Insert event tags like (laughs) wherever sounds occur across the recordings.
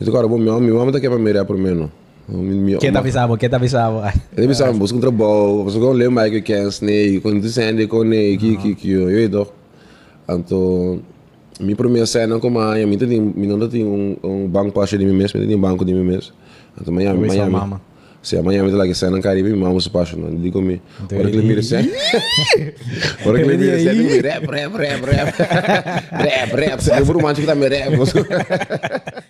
Então, cara, bom, meu, meu mamãe tá aqui para me dar primeiro. Quem tá avisando? Quem tá avisando? Ele pensava, busca um trabalho, você não lembra que quer, né? Quando tu sente com ele, que que que eu, eu doch. Então, minha primeira cena com a minha, minha tem, minha tem um um banco para de mim mesmo, tem um banco de mim mesmo. Então, Miami, Miami. Se amanhã me lá que cena Caribe, minha mama se apaixona. Digo me, ora que ele mira cena. (laughs) Ora que ele mira cena, me rap, rap, rap, rap. (laughs) Rap, rap. Se for romântico que tá rap. (laughs)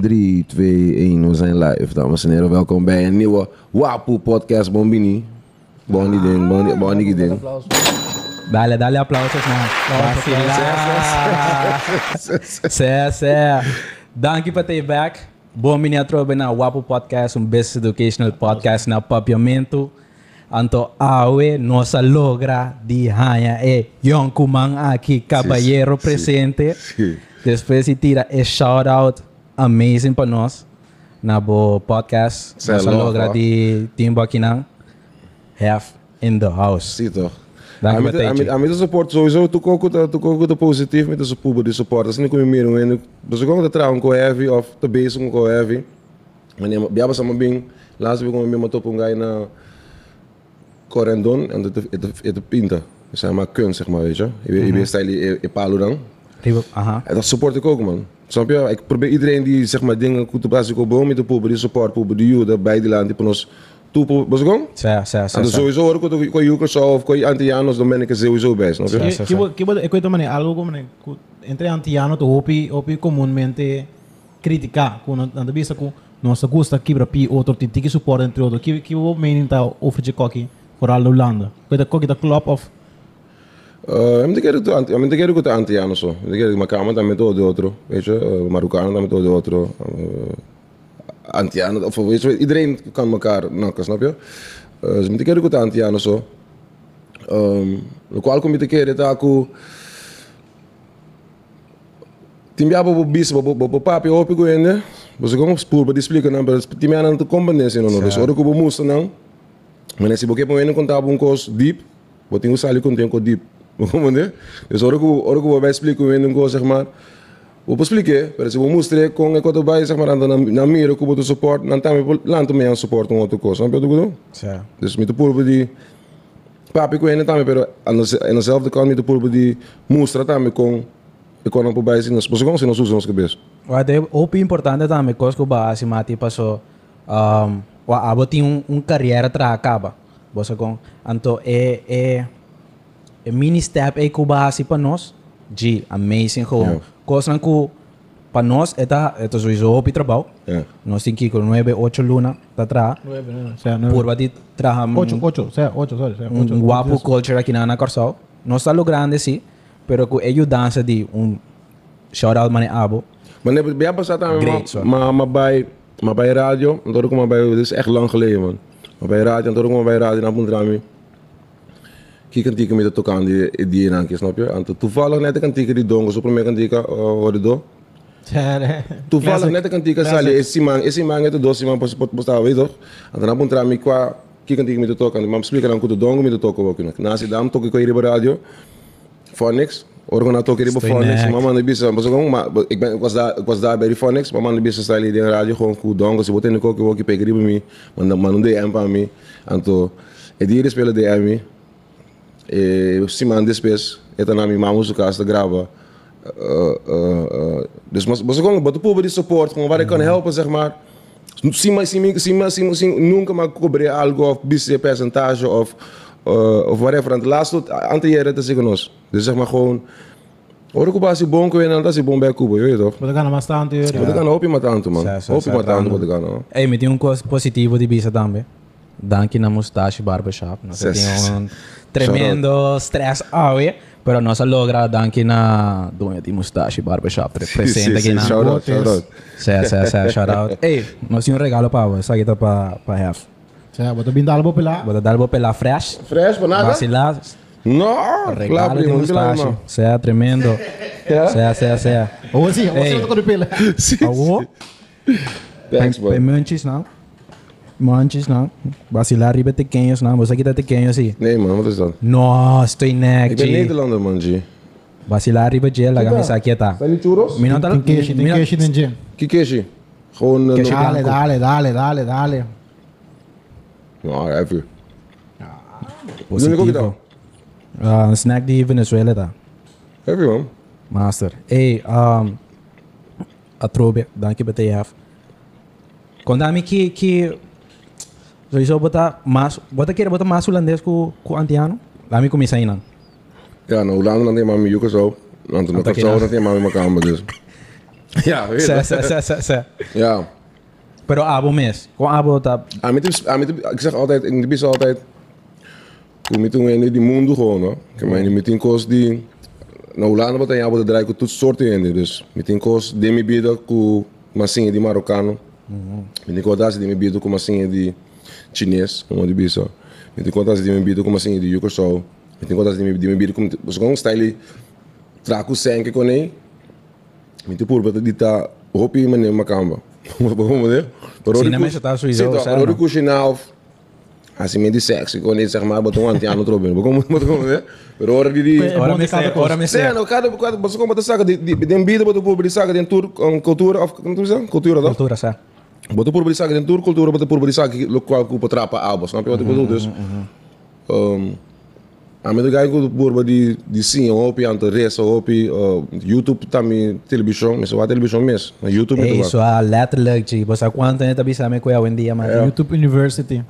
En 3, 2, 1, we zijn live, dames en heren. Welkom bij een nieuwe Wapu podcast Bombini. Bondi ding, bondi, bondi ding. Dale, dale aplausos na. Sé, sé. Dank por ter back. Bom minha tropa na Wapo Podcast, um best educational podcast na papiamento. Anto awe nossa logra di hanya e yon kumang aqui caballero presente. Depois se tira e shout out amazing para nós na bo podcast. Cê é nossa louco, logra di Timbo aqui não. Half in the house. Zie toch? Dank je, met, aan, de support sowieso, tu koku ta tu koku ta positief met de support de support. As niet kom je meer doen. Dus ik ook dat trouwen ko heavy of te bezig ko heavy. Wanneer bij hebben samen bing, laatst we komen met top een guy na Corendon en het het pinta. Zeg maar kunst zeg maar weet je. Je weet stijl je palo dan. Ribo, aha. En dat support ik ook man. Snap je? Ik probeer iedereen die zeg maar dingen goed op als ik op de poepen, die support poepen, die you, dat bij die land die van ons toe was ik sé, sé. En sé. sowieso hoor ik het ook, kon je of je Antianos, dan ben ik er sowieso bij, snap je? Ja, bo- eu cuento, mané, algo cu- entre antiano to hopi hopi comúnmente criticar com na vista com nossa gusta quebra pi outro titi que suporta entre outro que que o meaning tá offer de coque for all Holanda coisa coque da club of Uh, em te quero tu anti, em te quero que tu Antianos so. Em te quero que macama também todo de outro, weet je? Uh, Marokkanen também todo de outro. Uh, Antianos, of weet je, iedereen kan elkaar nakken, snap je? Uh, dus em te quero que tu Antianos so. Um, lo qual kom je te quero dat aku Timbia bo bis bo bo bo papi hopi go ende. Você como spoor ba displika na ba timbia na to combination no. Dus oro ko bo musta não. Mas se você põe no contar um cos deep, você tem que sair com tempo deep. Compreende? Dus oro ko oro ko ba explico um um cos zeg maar. Vou explicar, pero se vou mostrar com a coisa vai zeg maar na na mira ko bo support, não tá me lá também um support um outro cos. Sabe o que eu digo? Sé. Dus met de purbe die papi ko ene tame pero aan de aan dezelfde kant met de purbe die mostra tame com ik kon op bij zien als we gewoon zien als ons gebes. Wa de opi importante também coisa que ba si mati paso um wa abo tem um, um carreira tra acaba. Você com anto é é é mini step é que ba si pa nós de amazing gewoon. Ja. Coisa que pa nós eta eta sowieso opi trabalho. Ja. Nós tem que com 9 8 luna tá tra. 9 o sea 9 Por di traham 8 8 o sea 8 sorry o sea, um, ocho. um guapo culture aqui na Ana Corsal. Não está lo grande sim, pero que ellos dança de um shout out mane abo. Maar nee, bij jou staat aan Great, zo. maar maar bij maar bij radio, en ook maar bij dit is echt lang geleden man. Maar bij radio, en ook maar bij radio na Pundrami. Kijk tikken met de tokaan die die in aankje, snap je? En toevallig net een tikken die dongo, zo probeer een tikken hoorde do. Sério. (laughs) Toevallig net een tikken sali, is die man, is die man net de dosi man pas pas pas weet toch? En dan Pundrami qua met de tokaan, maar spreek dan goed de dongo met de ook kunnen. Naast ik hier bij radio. Organa tok hier bij Phonics. Mama de bisa, maar maar ik ben ik was daar ik was daar bij die Phonics, maar man de die radio gewoon goed dongo, ze boten ook ook pe gribe mi, man dan man de empa mi. Anto e die spelen de. E si man despes, eta na mi mamu su casa grava. Uh, uh, uh, dus mas mas gewoon wat de poepen die support gewoon waar ik kan helpen zeg maar. Sim, mas sim, sim, nunca mais cobrir algo of bis percentage of uh, of whatever. En het laatste anteriëren te zeggen ons. Dus zeg maar gewoon. Hoor ik op als je bon kun je dan dat is bon bij Kubo, je weet toch? Mas eu ganho bastante eu Wat ik aan hoop je met aan toe man. Hoop je met aan toe wat ik aan hoor. Hey, me tem um coisa positivo de bisa também. Danke na Mustache Barbershop. Nós Sim, sim, temos sim. um tremendo stress awe, pero nós logra danke na dono de Mustache Barbershop. Presente aqui na. Shout out, shout out. Sé, sé, sé, shout out. Hey, nós temos um regalo para você. Essa aqui tá para para half. Sério, bota bem dalbo pela Vou dar algo pela fresh. Fresh, banana? Vacilar. No, Regalo claro, de primo, claro, Eustacio. man. Sea tremendo. (laughs) Sea, sea, sea. Ou sim, ou Hey. sim, quando pela. Awo? Thanks, Pe man. manches, não? Manches, não? Vacilar riba tequinhos, não? Você aqui tá tequinho, assim. Nee, man, wat is dat? Nossa, estou Ik neck, ben G. Nederlander, man, G. Vacilar riba gel, laga me aqui, tá? Zijn die churros? Mi não tá... Tem queijo, tem queijo dentro de. Kikeshi. Gewoon... eh, Keshi. nog- Dale, dale, dale, dale, dale. Ja, even. Positivo. Ah, een snack die Venezuela, tá? Even, man. Master. Hey, um, Atrobe, dank je BTF. Contame que que sowieso bota mas bota queira bota mas holandês com com antiano. Me começa aí não. Ja, nou, laten dan helemaal met Juke zo. Want dan kan zo dat helemaal in elkaar dus. (laughs) Ja, weet je. Ja. Pero abo mes. Com abo tá Ah, met ah, met ik zeg altijd, in de bis altijd, hoe met die die mundo gewoon, hoor. Ik meen, met die kost die, nou, laten we dat aan jou draai ik tot soorten in, dus met die kost die me bieden, ku massinha die Marokano, met die kost die me bieden, ku massinha die Chinees, como die biso, met die kost die me bieden, ku massinha die Yukoso, met die kost die me die me bieden, ku, dus gewoon stijl traku senke konei, met die purba die ta hopi meneer makamba. Waarom hè? Sim, na mesa tá sowieso, Sim, sério, Rodi não? Kushinaal, assim, meio de sexo, quando ele zeg maar, botou um antiano trobin. Como, (laughs) como, né? Pero hora de... É Ora bom me de cada sé, coisa. ora me Sim, sé. não, cada, cada, você como botar saca, de, de, de vida, botou por saca, de tour, um, cultura, of, como tu diz? Cultura, não? Cultura, sé. Botou por saca, de tour, cultura, botou por saca, lo qual culpa trapa abo, snap je wat ik bedoel? Dus, um, a me gai com por de de sim, hopi ante resa, hopi, uh, YouTube também televisão, mas só a televisão mesmo, na YouTube Hey, mesmo. so a letterlijk, G. Você quanto né tá bisame com eu em dia, mano. YouTube University.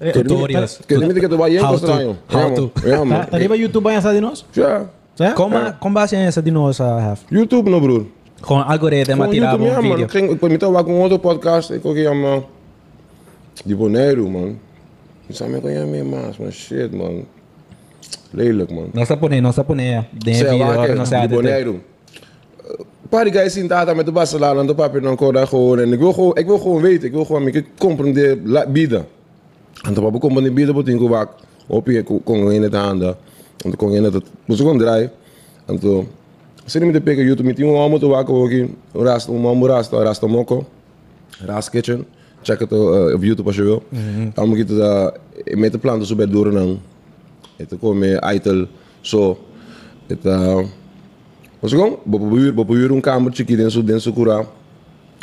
Eh, Tutorials. Que nem que tu vai em How to- estranho. how to. Ja, Tá, man. tá ali pra YouTube banha de nós? Ja. Certo? Como como base essa de nós a have? YouTube, no broer. Com algoritmo Gewoon tirar YouTube, ja, um man. vídeo. Ik ging, ik ben met een outro podcast, ik ook helemaal. Die Bonaire, man. Ik zei, ik ga meer maas, man. Shit, man. Lelijk, man. Nós tá poner, nós tá poner. Den Zeg, vídeo, waar hora kijk, nós die tá Bonaire. Een paar guys zien data met de Basselaan en de papier dan koda gewoon. En ik wil gewoon, ik wil gewoon weten, ik wil gewoon, ik comprende la- bieden. En toen papa comprende bieden, wat ik wak. Op je kon in het handen. En toen kon je in het, moest ik gewoon draaien. En toen, zit ik met de pikken YouTube, met die man moeten waken ook in. Rast, een man moet rasten, rasten moko. Rast Kitchen. Check het uh, op YouTube als je wil. Je het uh, met de planten zo bij door en dan. Het komt met eitel, zo. Het, uh, was gewoon, bepuur, bepuur een kamertje, die denso, denso kura.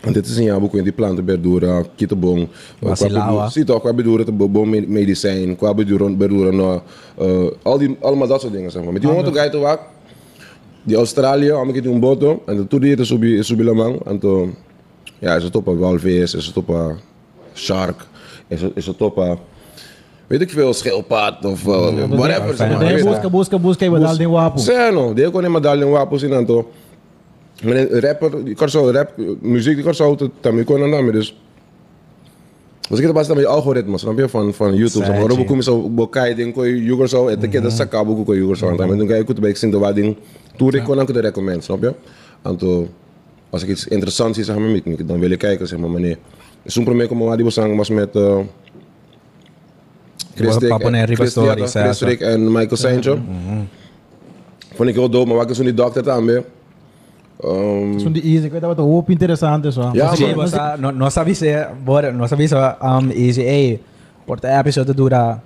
En dit is een jaar boek die planten verdura, kittenbong. Zie toch, qua bedoelen het boom medicijn, qua bedoelen, bedoelen al die, allemaal dat soort dingen zeg maar. Met die hond ga je te waak. Die Australië, een boto. En toen die het subi, subi lamang. En toen, ja, is het op een walvis, is het op een shark, is het, is het op een, weet ik veel, schildpad of uh, whatever. maar. Daí Weet je. busca, busca, busca e vai dar de wapo. Sério, deu quando eu medalha um wapo assim, então. Mas rapper, ik kan zo rap, muziek, ik kan zo também kon andar, dus. Het basta met algoritmes, snap je, van, van YouTube. Dan kom je zo, bokai, ding, juger zo, et ik dat sakka, boek, kon je juger zo. En dan bij, ik zie de wat ding, toen ik kon dan kunnen recommend, snap je? En toen, als ik iets interessants zie, zeg maar, dan wil ik kijken, zeg maar, meneer. Zo'n probleem kwam maar die besang was met uh, Chris Dick, en- Chris, en Michael Sancho. Vond ik heel dope, maar wat ik zo die dokter aan ben. Um, Som de easy, ik weet dat wat een hoop interessant is. hoor. Ja, Mas- Sim, man. você não não sabe se bora, não sabe se um easy ei, porta a episódio dura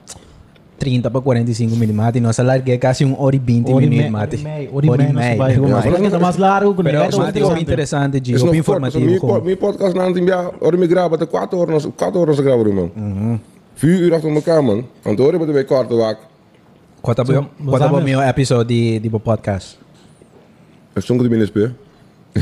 30 para 45 minutos, e nós larguei quase um hora e 20 Ori minutos, me- mate. ori mei, ori mei, não se vai. Ja. Mas que tá mais largo, que Pero negócio mate é interessante, de is op nog kort, informativo Mijn gewoon. mijn podcast na een jaar, hoor ik graven, dat kwart horen, als kwart horen ze graven, man. Vier uur achter elkaar, man. Want hoor je bij kwart te waak. Quanto Zo,abo mas quanto abo ames- meu episódio de de podcast. Ik stond er binnen speel.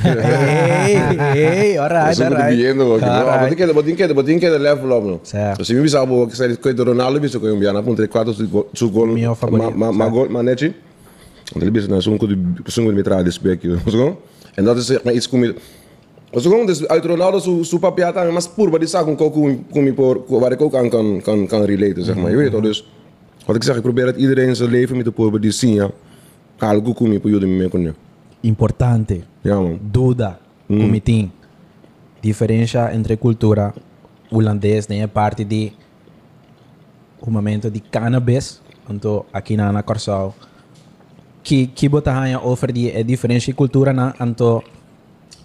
Hey, hey, alright, er alright. man. Wat Alright. ik heb, wat ik heb, wat ik heb, level op, man. Certo. Dus je wist al, ik zei, kun je Ronaldo wist ook een jaar, dan tre kwart su gol, Mio favorito, ma ma gol, ma netje. Want dan is het zo'n goed, zo'n goed met radio spelen, zo. En dat is zeg maar iets je was gewoon dus uit Ronaldo zo zo papiata, spoor wat die zag kom kom kom je voor waar ik ook aan kan kan kan relaten zeg maar. Je weet toch dus wat ik zeg, ik probeer dat iedereen zijn leven met de poor die zien ja. Ik ook kom je voor jullie mee kunnen. Importante. Man. Duda, comitim. Diferença entre cultura holandês, né? Parte de o momento de cannabis Anto aqui na na Corsal. Que que botahanha die eh, diferença de cultura na anto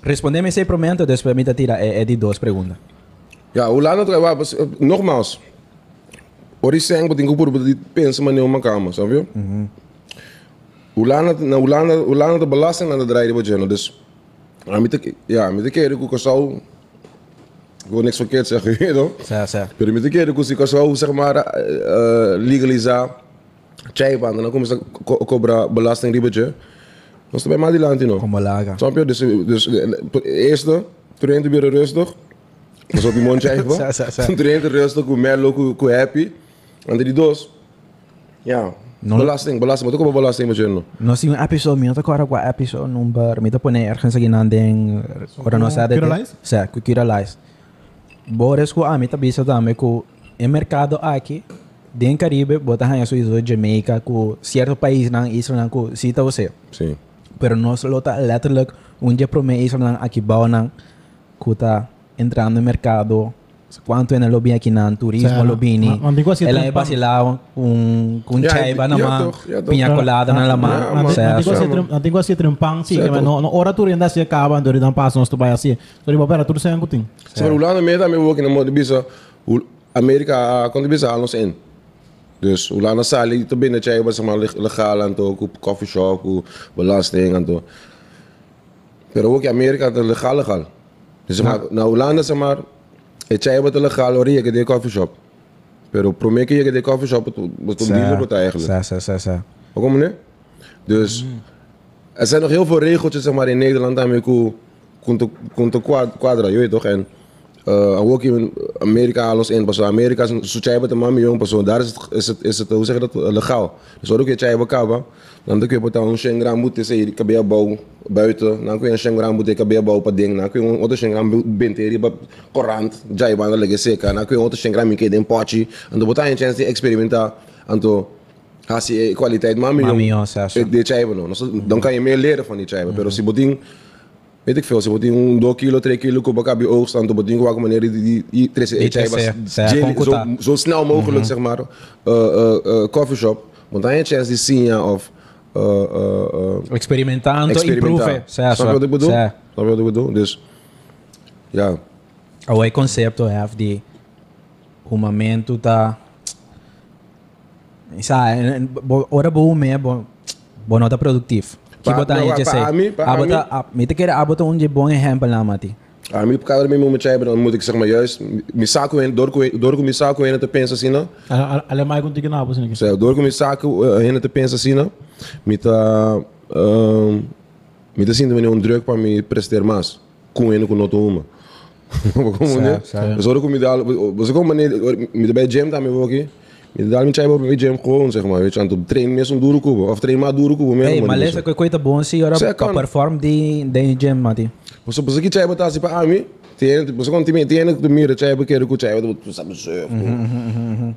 Respondeme esse momento, depois me tira é, é de duas perguntas. Ja, hoe laat het eh, nogmaals. Oriseng betekent voor die pensen maar niet om elkaar, snap je? Lang het de belasting aan het rijden wordt, Jenno. Dus, ja, met de, ja, met de keer ik ook zo, ik wil niks verkeerd zeggen, (laughs) je weet toch? Sa. Maar met de keer ik ook zo, zeg maar, uh, legaliza, tjeipan, en dan komen ze cobra belasting ribetje. Dat is bij mij die land, you know. Como laga. Snap je? Dus, dus de eerste, train te weer rustig. Dat is op je mondje. (laughs) Train te rustig, hoe mellow, hoe, hoe happy. En die dos. Ja. No. Belasting, belasting. Moet ook op belasting met je no. Nós tínhamos um episódio, minha agora com episódio number, me pone ergens aqui na den, ora nós é Kiralize? Sim, com Kiralize. Bores com a mim também só também com o mercado aqui, den Caribe, bota ranha suíço, Jamaica, com certo país na isla, com cita você. Sim. Pero nós lota letterlijk um dia pro mês isla aqui bau na kuta entrando no mercado. Quanto é na lobby aqui na turismo Sa- lobby ni. ma- ma- digo assim, Ela tem é pa- vacilar com com Ja, chaiba na ja, mão, toch, ja, toch. pinha colada na gua si nanti gua si trimpang si, Certo. mas no no ora tu ainda se acaba dori dan passo nós tu vai assim. Dori sem angutin. Zeg maar, hoe lang meer daarmee werken, dan moet je bisa, Amerika er bisa ons in. Dus hoe lang zal je te binnen, was zeg maar leg- legaal aan toe, op coffee shop, belasting aan toe. Pero ook in Amerika het legaal legaal. Dus maar, hoe lang zeg maar, het jij wat legaal hoor je de coffee shop. Pero promeer je de coffee shop, wordt een dealer wordt eigenlijk. Sa, sa, sa, sa. Hoe kom je Dus er zijn nog heel veel regeltjes zeg maar, in Nederland daarmee kunt kunt quadra, je weet toch? En uh, ook in Amerika in. Pas Amerika is een soort mami jong persoon. Daar is het, is het, is het, hoe zeg je dat, uh, legaal. Dus wat ook je chai kaba. Dan kun je betaal een shengram moet is hier kabia bouw buiten. Dan kun je een shengram moet kabia bouw op ding. Dan kun je een auto shengram bint op korant. Jai baan dan leggen zeker. Dan kun je een auto shengram in in potje. En dan wordt je een chance die experimenta. En toen Als je kwaliteit mami Mami, jong, sa, sa. eh, die chaiba no. Dus Dan kan je meer leren van die chaiba. Pero si boting, weet ik veel, si boting un 2 kilo, 3 kilo ko baka bi oogst, dan boting ko wanneer die die die tres Die chaiba tres, ja. Ja, jelly- kon zo, kuta. zo snel mogelijk zeg maar uh, uh, uh, coffee shop. Want dan heb je chance die zien ja of uh, uh, uh, Experimentando, experimentar. improve. Sa, Snap je wat ik bedoel? Sa. Snap je wat ik bedoel? Dus ja. O concepto have de o momento tá Isa, ora bo me bo bo nota produtivo. Que Pa- botar não, aí que pa- sei. a mim- pa- A a botar, a me te quer a botar um de bom exemplo lá, Mati. Ah, mi kader mi met chaiba dan moet ik zeg maar juist mi sako en door ko door ko mi sako en te pensa sino. Ale mai contigo na bosin. Zo, door kom je zaken uh, heen te pensa sino. Met uh, um, met zien we een druk para me presteer mais. Com ele com noto uma. Como né? Dus hoor ik me ik maar met bij gym daar mee ook. Met daar met jij bij gym gewoon zeg maar, weet je, aan meer zo'n dure kubo of trainen maar dure kubo meer. Hey, mas essa coisa bom se ora para perform de de gym, Mati. Se você quer botar assim para mim, tem, você quando tem tem que mira chai porque que chai, você sabe surf.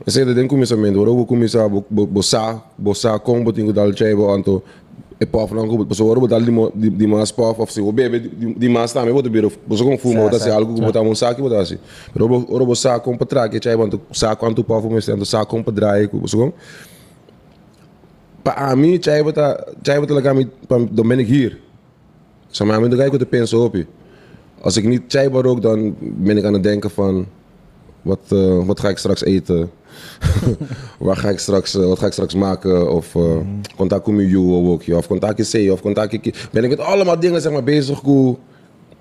Você tem começamento, agora eu começar a boçar, boçar combo tem que dar anto e pof não como você agora botar de de mais of se o bebê de mais também vou ter você com fumo botar assim algo que botar um saco botar assim. Pero agora boçar com para trás que chai bo anto saco saco com para draaien, você com Para mim, chai botar chai botar lá kami dan ben ik hier. Zeg maar, met de kijken wat de pensen op je. Als ik niet chaibar rook, dan ben ik aan het denken van... Wat, eh, wat ga ik straks eten? (laughs) Waar ga ik straks, eh, wat ga ik straks maken? Of uh, contact met jou ook, of contact C, of contact ik. Ben ik met allemaal dingen zeg maar, bezig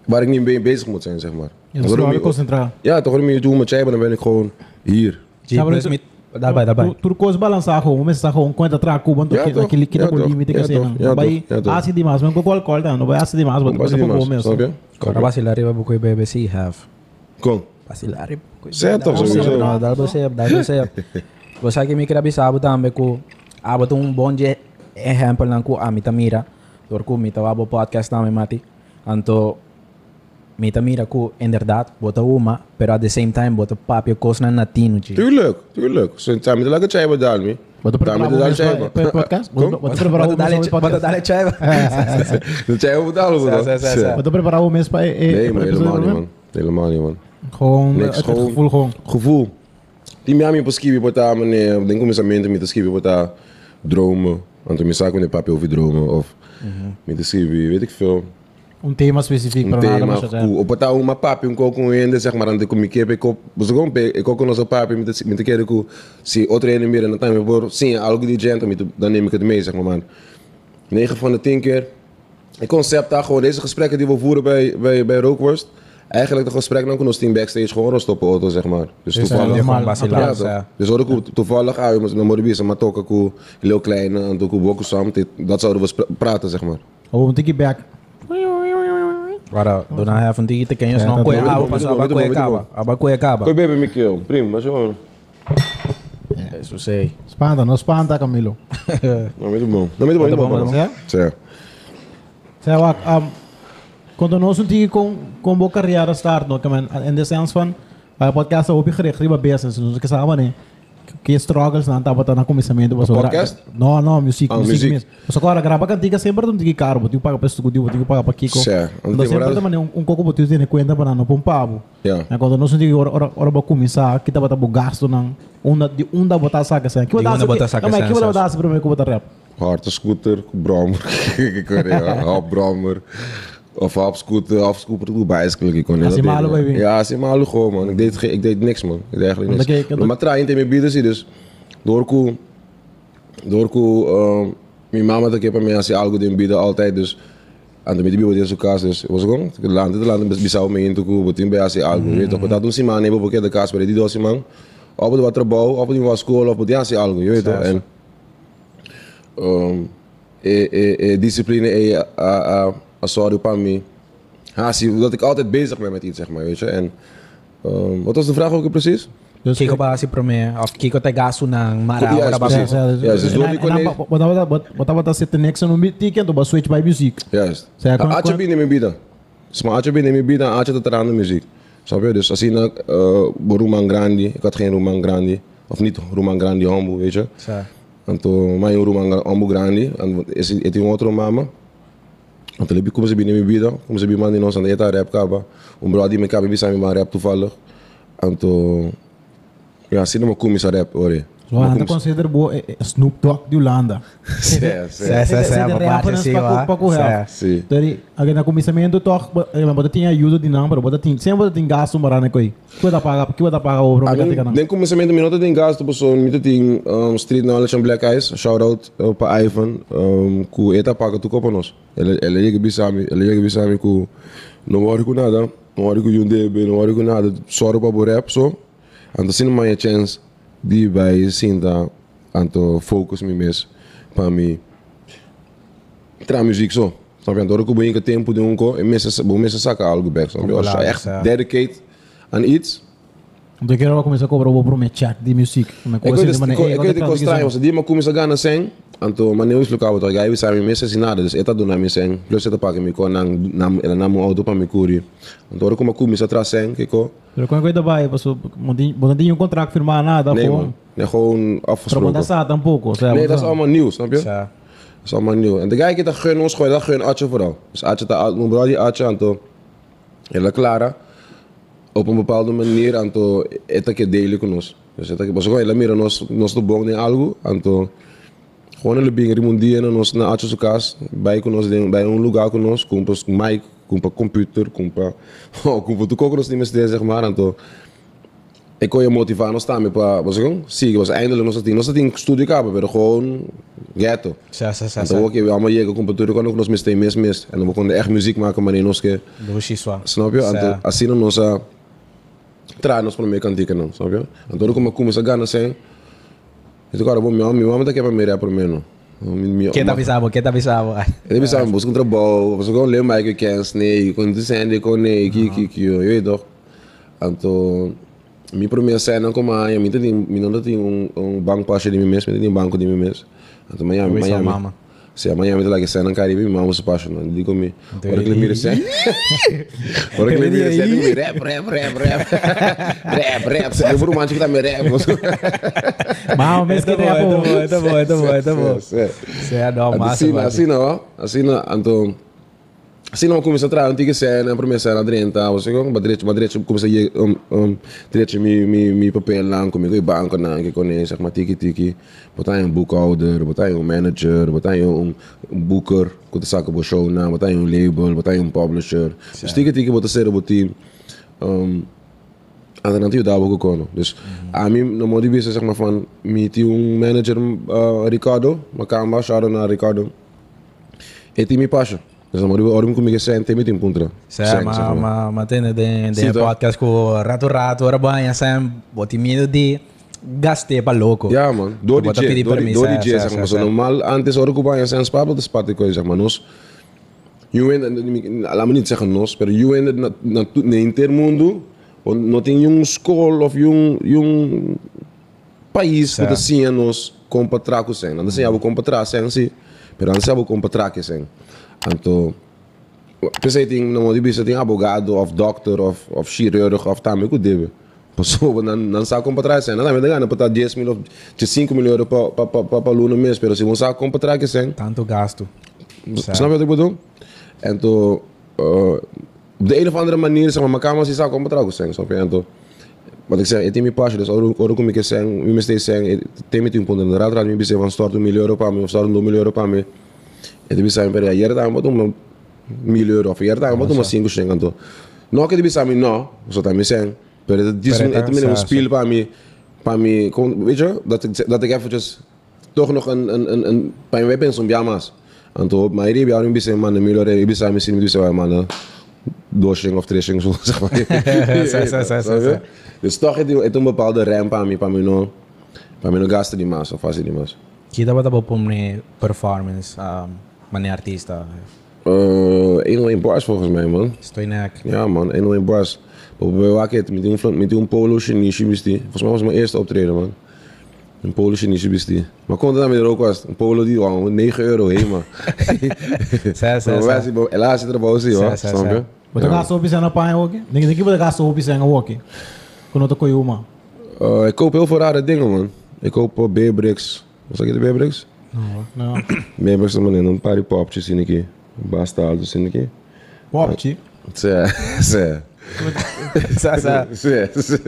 waar ik niet mee bezig moet zijn, zeg maar. Ja, Waarom so je- concentrar. ja, toch je doet met chaibar, dan ben ik gewoon hier. G plus mit daarbij daarbij. Tu coisa balançar com, mas tá com conta Ja, que toch. aquele que Ja, tá com toch. limite que Ja, assim não. Ja, Vai. Ja, toch. assim demais, mas com alcohol não, vai assim demais, mas Pas depois niet é bom maar, snap mesmo. je? Agora vacilar riba buco BBC have. Kom. Vacilar riba. Zé, toch, sowieso. Não, dá você, dá você. Você que me quer sabe também que a botar um bom de exemplo lá com a mita mira. Door ku mita wabo podcast também Mati. Anto mita mira ku inderdaad bota uma, pero at the same time bota papio coisa na natino G. Tuurlijk, tuurlijk. Zo, samen met de chaibar daar, me. Bota Samen preparar met de o chaibar. mesmo podcast? Preparar o Bota dale, mesmo chaiva. Dan. zé, zé, zé. Bota preparar o mesmo para Nee, maar helemaal niet, man. Helemaal niet, man. Gewoon Niks, het gewoon- gevoel gewoon. Gevoel. Die Miami po skibi pota meneer, denk om mente met de skibi pota dromen. Want toen zaken met papi over dromen of met de skibi, weet ik veel. Um tema específico Um para nada, tema, mas já ku, o pota uma papi um coco ainda, zeg maar, ande com kepe ko, você com pe, e coco nosso papi met de met de kere ku, si outro ene meer en dan time por, sim, algo met dan neem ik het mee, zeg maar man. 9 van de 10 keer. Het concept daar gewoon, deze gesprekken die we voeren bij, bij, bij Rookworst. Eigenlijk de gesprekken dan kunnen we team backstage gewoon rust op de auto, zeg maar. Dus Dus toevallig. Ja, ja. Dus hoor ik hoe toevallig uit, maar dan moet je maar toch ook heel klein en toch ook bokken samen. Dit- Dat zouden we praten, zeg maar. Oh, um tiki back. Para, doon na have hindi kita kanya Kaya sa tato- kuya Wait, kaba wait, pa wait, sa wait, aba wait, kuya wait, kaba. Aba kuya kaba. Koi bebe Mikkel, prim, mas gewoon. Eso say. Spanta, não spanta, Camilo. (laughs) Nou, met de boom. Nou, met de boom, met de boom. Met de boom. Zeg. Sei lá, um, quando nós um tiki com com boa carreira start, no, kaman, in the sense van, para podcast op je gericht, riba business, dus ik zeg maar nee. Que struggles na tapa na começamento O podcast? Não, não, música, Ah, música music. mesmo. Mas agora grava cantiga sempre não tiki caro, botiu paga para estúdio, botiu paga para Kiko. Certo. Então sempre também um um coco botiu tem conta para não pompavo. Ja. É quando nós tiki ora ora ora para começar, que tava tava gasto não. Onda de onda botar saca assim. Que De onda botar saca Não, mas que assim, botar saca primeiro que botar rap. Harde scooter, brommer. Ik kon ja, half brommer. Of half scooter, half scooter, doe bicycle. Ik kon niet. We. baby. Ja, malu gewoon, man. Ik deed, ik deed niks, man. Ik deed eigenlijk niks. Maar traai in mijn bieden zie dus. Door ku, door ku, uh, mijn mama dat ik heb mij als je algo in bieden altijd dus. Met die bieden zo kaas dus. Was gewoon, ik land het land best bisau me in te ku, wat in bij als je algo. Weet toch? Maar dat doen ze man, hebben we de kaas bij die doos man. Op het wat trabalho, op het wat school, op het ja, als je algo, weet toch? En um, e, e, e discipline e a, a, a sorry para mim. Ja, zie, dat ik altijd bezig ben met iets, zeg maar, weet je. En um, wat was de vraag ook precies? Dus Kiko ba si Prome of Kiko Tagaso ng Mara Yes, ora ba precies. Ja, Ja, dus door die connect- Botava botava tá sete next no ticket to switch by music. Kon- binnen mijn bieden. Dus maar Aatje binnen mijn bieden, Aatje tot aan de muziek. Snap je? Dus als je nou, uh, Roeman Grandi, ik had geen Roeman Grandi. Of niet Roeman Grandi Hombo, weet je. Sa. En toen, mijn Roeman Hombo Grandi. En is het een otro mama. En toen heb ik komen ze binnen mijn bieden. Komen ze bij man in ons aan de eten rap kaba. Um bro die me kaba bisa mijn rap toen, ja, je maar kom sa rap, je. So anda consider bo Snoop Dogg de Holanda. Sim, sim. Sa sa sa ba ba si wa. Sa. Sim. Dari agora na começamento toch, mas bota tinha ajuda de não, mas bota tinha sempre bota tinha gasto marana coi. Que vai pagar, que vai pagar o Ah, problema nem, que não. nem começamento minuto tem gasto pessoa muito tem um, street knowledge on black eyes shout out uh, para Ivan um, ku eta paga tu copa nos ele ele llega bisami ele llega bisami ku não worry com nada não worry com yunde não worry com nada sorry para rap so anto sin my chance di by sinta anto focus me mes para mim tra muziek zo. Snap je? Door ben ik tempo de unko en mensen mensen saca algo back snap je? Als je echt dedicate aan iets Então quero começar a cobrar o promet chat de music. Ik weet het, ik weet het, ik was trying, was die maar kom eens gaan zijn. En toen mijn nieuws lokaal wat ik zei, we mensen zien nada, dus eta doen naar me zijn. Plus eta pakken me kon nang nam ela nam auto para me curi. En toen kom ik kom eens atrás zijn, kiko. Pero quando coisa vai, passou, bota tinha um contrato firmado nada, Nee pô. man, nee gewoon Para afgesproken. botar sa tampouco, sabe? Nee, dat is allemaal nieuw, snap je? Dat Sa. is allemaal nieuw. En de guy die dat gun ons gooien, dat gun Atje vooral. Dus Atje, dat mijn broer die Atje, en toen, hele Clara, op een bepaalde manier, en toen, eta que dele con ons. Dus eta que, was gewoon, hele mira, nos, nos to bong in algo, en (laughs) toen, Gewoon hele bing rimundi na nos na acho su cas, bij con nos ding, bij un lugar con nos, compra mic, compra computer, compra, oh, compra tu kokos niet meer zeg maar, en toen, ik kon je motiveren nos também para, was gewoon, zie, was eindelijk nos dat nos dat in studio kaben, pero gewoon ghetto. Sa En sa. toen ook je allemaal je computer kon ook nos mis mis mis, en dan konden echt muziek maken, maar in shiswa. snap je? En toen, Sa. Assim nos a traai nos para me cantica não, snap je? En toen como começa a ganhar sem, itu cara bom, minha minha mãe tá que para me rap para mim, não. Kita bisabo, kita bisabo. Ay. Ele pensava, busca um trabalho, você não lembra que quer snake, quando tu sente com ne, que que que eu, eu doch. Então, minha primeira cena com a minha, minha tem, minha não tem um um banco para de mim mesmo, minha tem um banco de mim mesmo. Então, Miami, Where's your Miami. Mama? Se amanhã me dá que cena Caribe, minha mama se apaixona. Digo me, agora que ele mira cena. (laughs) Agora que ele mira cena, digo me rap, rap, rap, rap. Rap, rap, se lembra o mancho que tá me rap. (laughs) Mas mesmo que Ito tenha mo, ito mo, pô. ito mo, ito mo, ito mo. Sim, sim. Sa do At masa assim, ba. assim não, assim não, então Assim não começa a trabalhar, antiga cena, para começar a drenta, você com badrete, badrete, começa a um um drete mi mi mi papel lá comigo e banco na que conhece, mas tiki tiki, botar um boekhouder, botar um manager, botar um um booker, que te saca bo show na, botar um label, botar um publisher. Dus tiki tiki botar ser bo team. Um alternatief daar ook gekomen. Dus a mim no modo de zeg maar van mi tinha um manager uh, Ricardo, maar kan shout out naar Ricardo. E ti mi pasha. Dus dan moet je orum comigo sente mi tim puntra. Sa, ma, ma, ma tene de, de Sim, tô. podcast com rato rato, ora banha, sem boti medo de gaste para louco. Ja man, door Wat DJ, heb je die door, die- permis, door hè? DJ Sa, zeg sa, maar. Zo sa. normaal, antes hoor ik op aan zijn spabel de spat ik zeg maar nos. Je went, laat me niet zeggen nos, maar je went na na na intermundo, want not in jong school of jong jong país Sa. que assim nos compatraco sen. Dan zijn we compatra sen si, pero dan zijn we compatraque sen. Anto Pensei ting no di bisa ting abogado of doctor of of chirurg of também que deve. Pessoa não não sabe como para trás, não dá ganha para 10 mil ou 5 mil euros para para para aluno mês, pero se você sabe como para trás. Tanto gasto. Sa. Snap je wat ik bedoel? En toen, uh, op de een of andere manier, zeg maar, mijn kamer is ook om betrokken zijn, snap je? En toen, wat ik zeg, het is mijn pasje, dus ook kom ik zeggen, wie me steeds zeggen, het is met een punt, en de raad raad me bezig van start een miljoen euro para me, of start een 2 miljoen euro para me. En toen zei ik, ja, hier daar moet een miljoen euro, of hier daar moet een 5 schenken, en toen. No, que deve saber no, dat me zeggen, pero het is het een is, speel para me, para me, kon- weet je, dat ik dat ik eventjes toch nog een een een een bij mij ben zo'n pyjama's. En toen, maar hier heb je een man, een miljoen, ik ben misschien niet zo man, doorsing of tracing zo (laughs) zeg maar. (laughs) Dus toch heeft een bepaalde rem para me, para me no, para me no gasten die mas of fazer die mas. Kita ba tabo pumne performance um, mani artista. Uh, 101 bars volgens mij man. Estoy nek. Ja man, 101 bars. Bij Waket met een met een polo die. Volgens mij was het mijn eerste optreden man. Een polo die. Maar kon het dan weer ook was. Een polo die wou 9 euro heen man. (laughs) Zien boven- Helaas zit er boven hoor. Snap je? Wat ga zo op zijn op aan ook? Denk ik dat zo op zijn ook. Kono to koyo ma. Uh, ik koop heel veel rare dingen man. Ik koop uh, Beerbricks. Wat zeg je de Beerbricks? No. Beerbricks man in een paar popjes zie ik hier. Basta dus zie ik hier. Popchi. Zé, zé. Sa, sa. Zé, zé.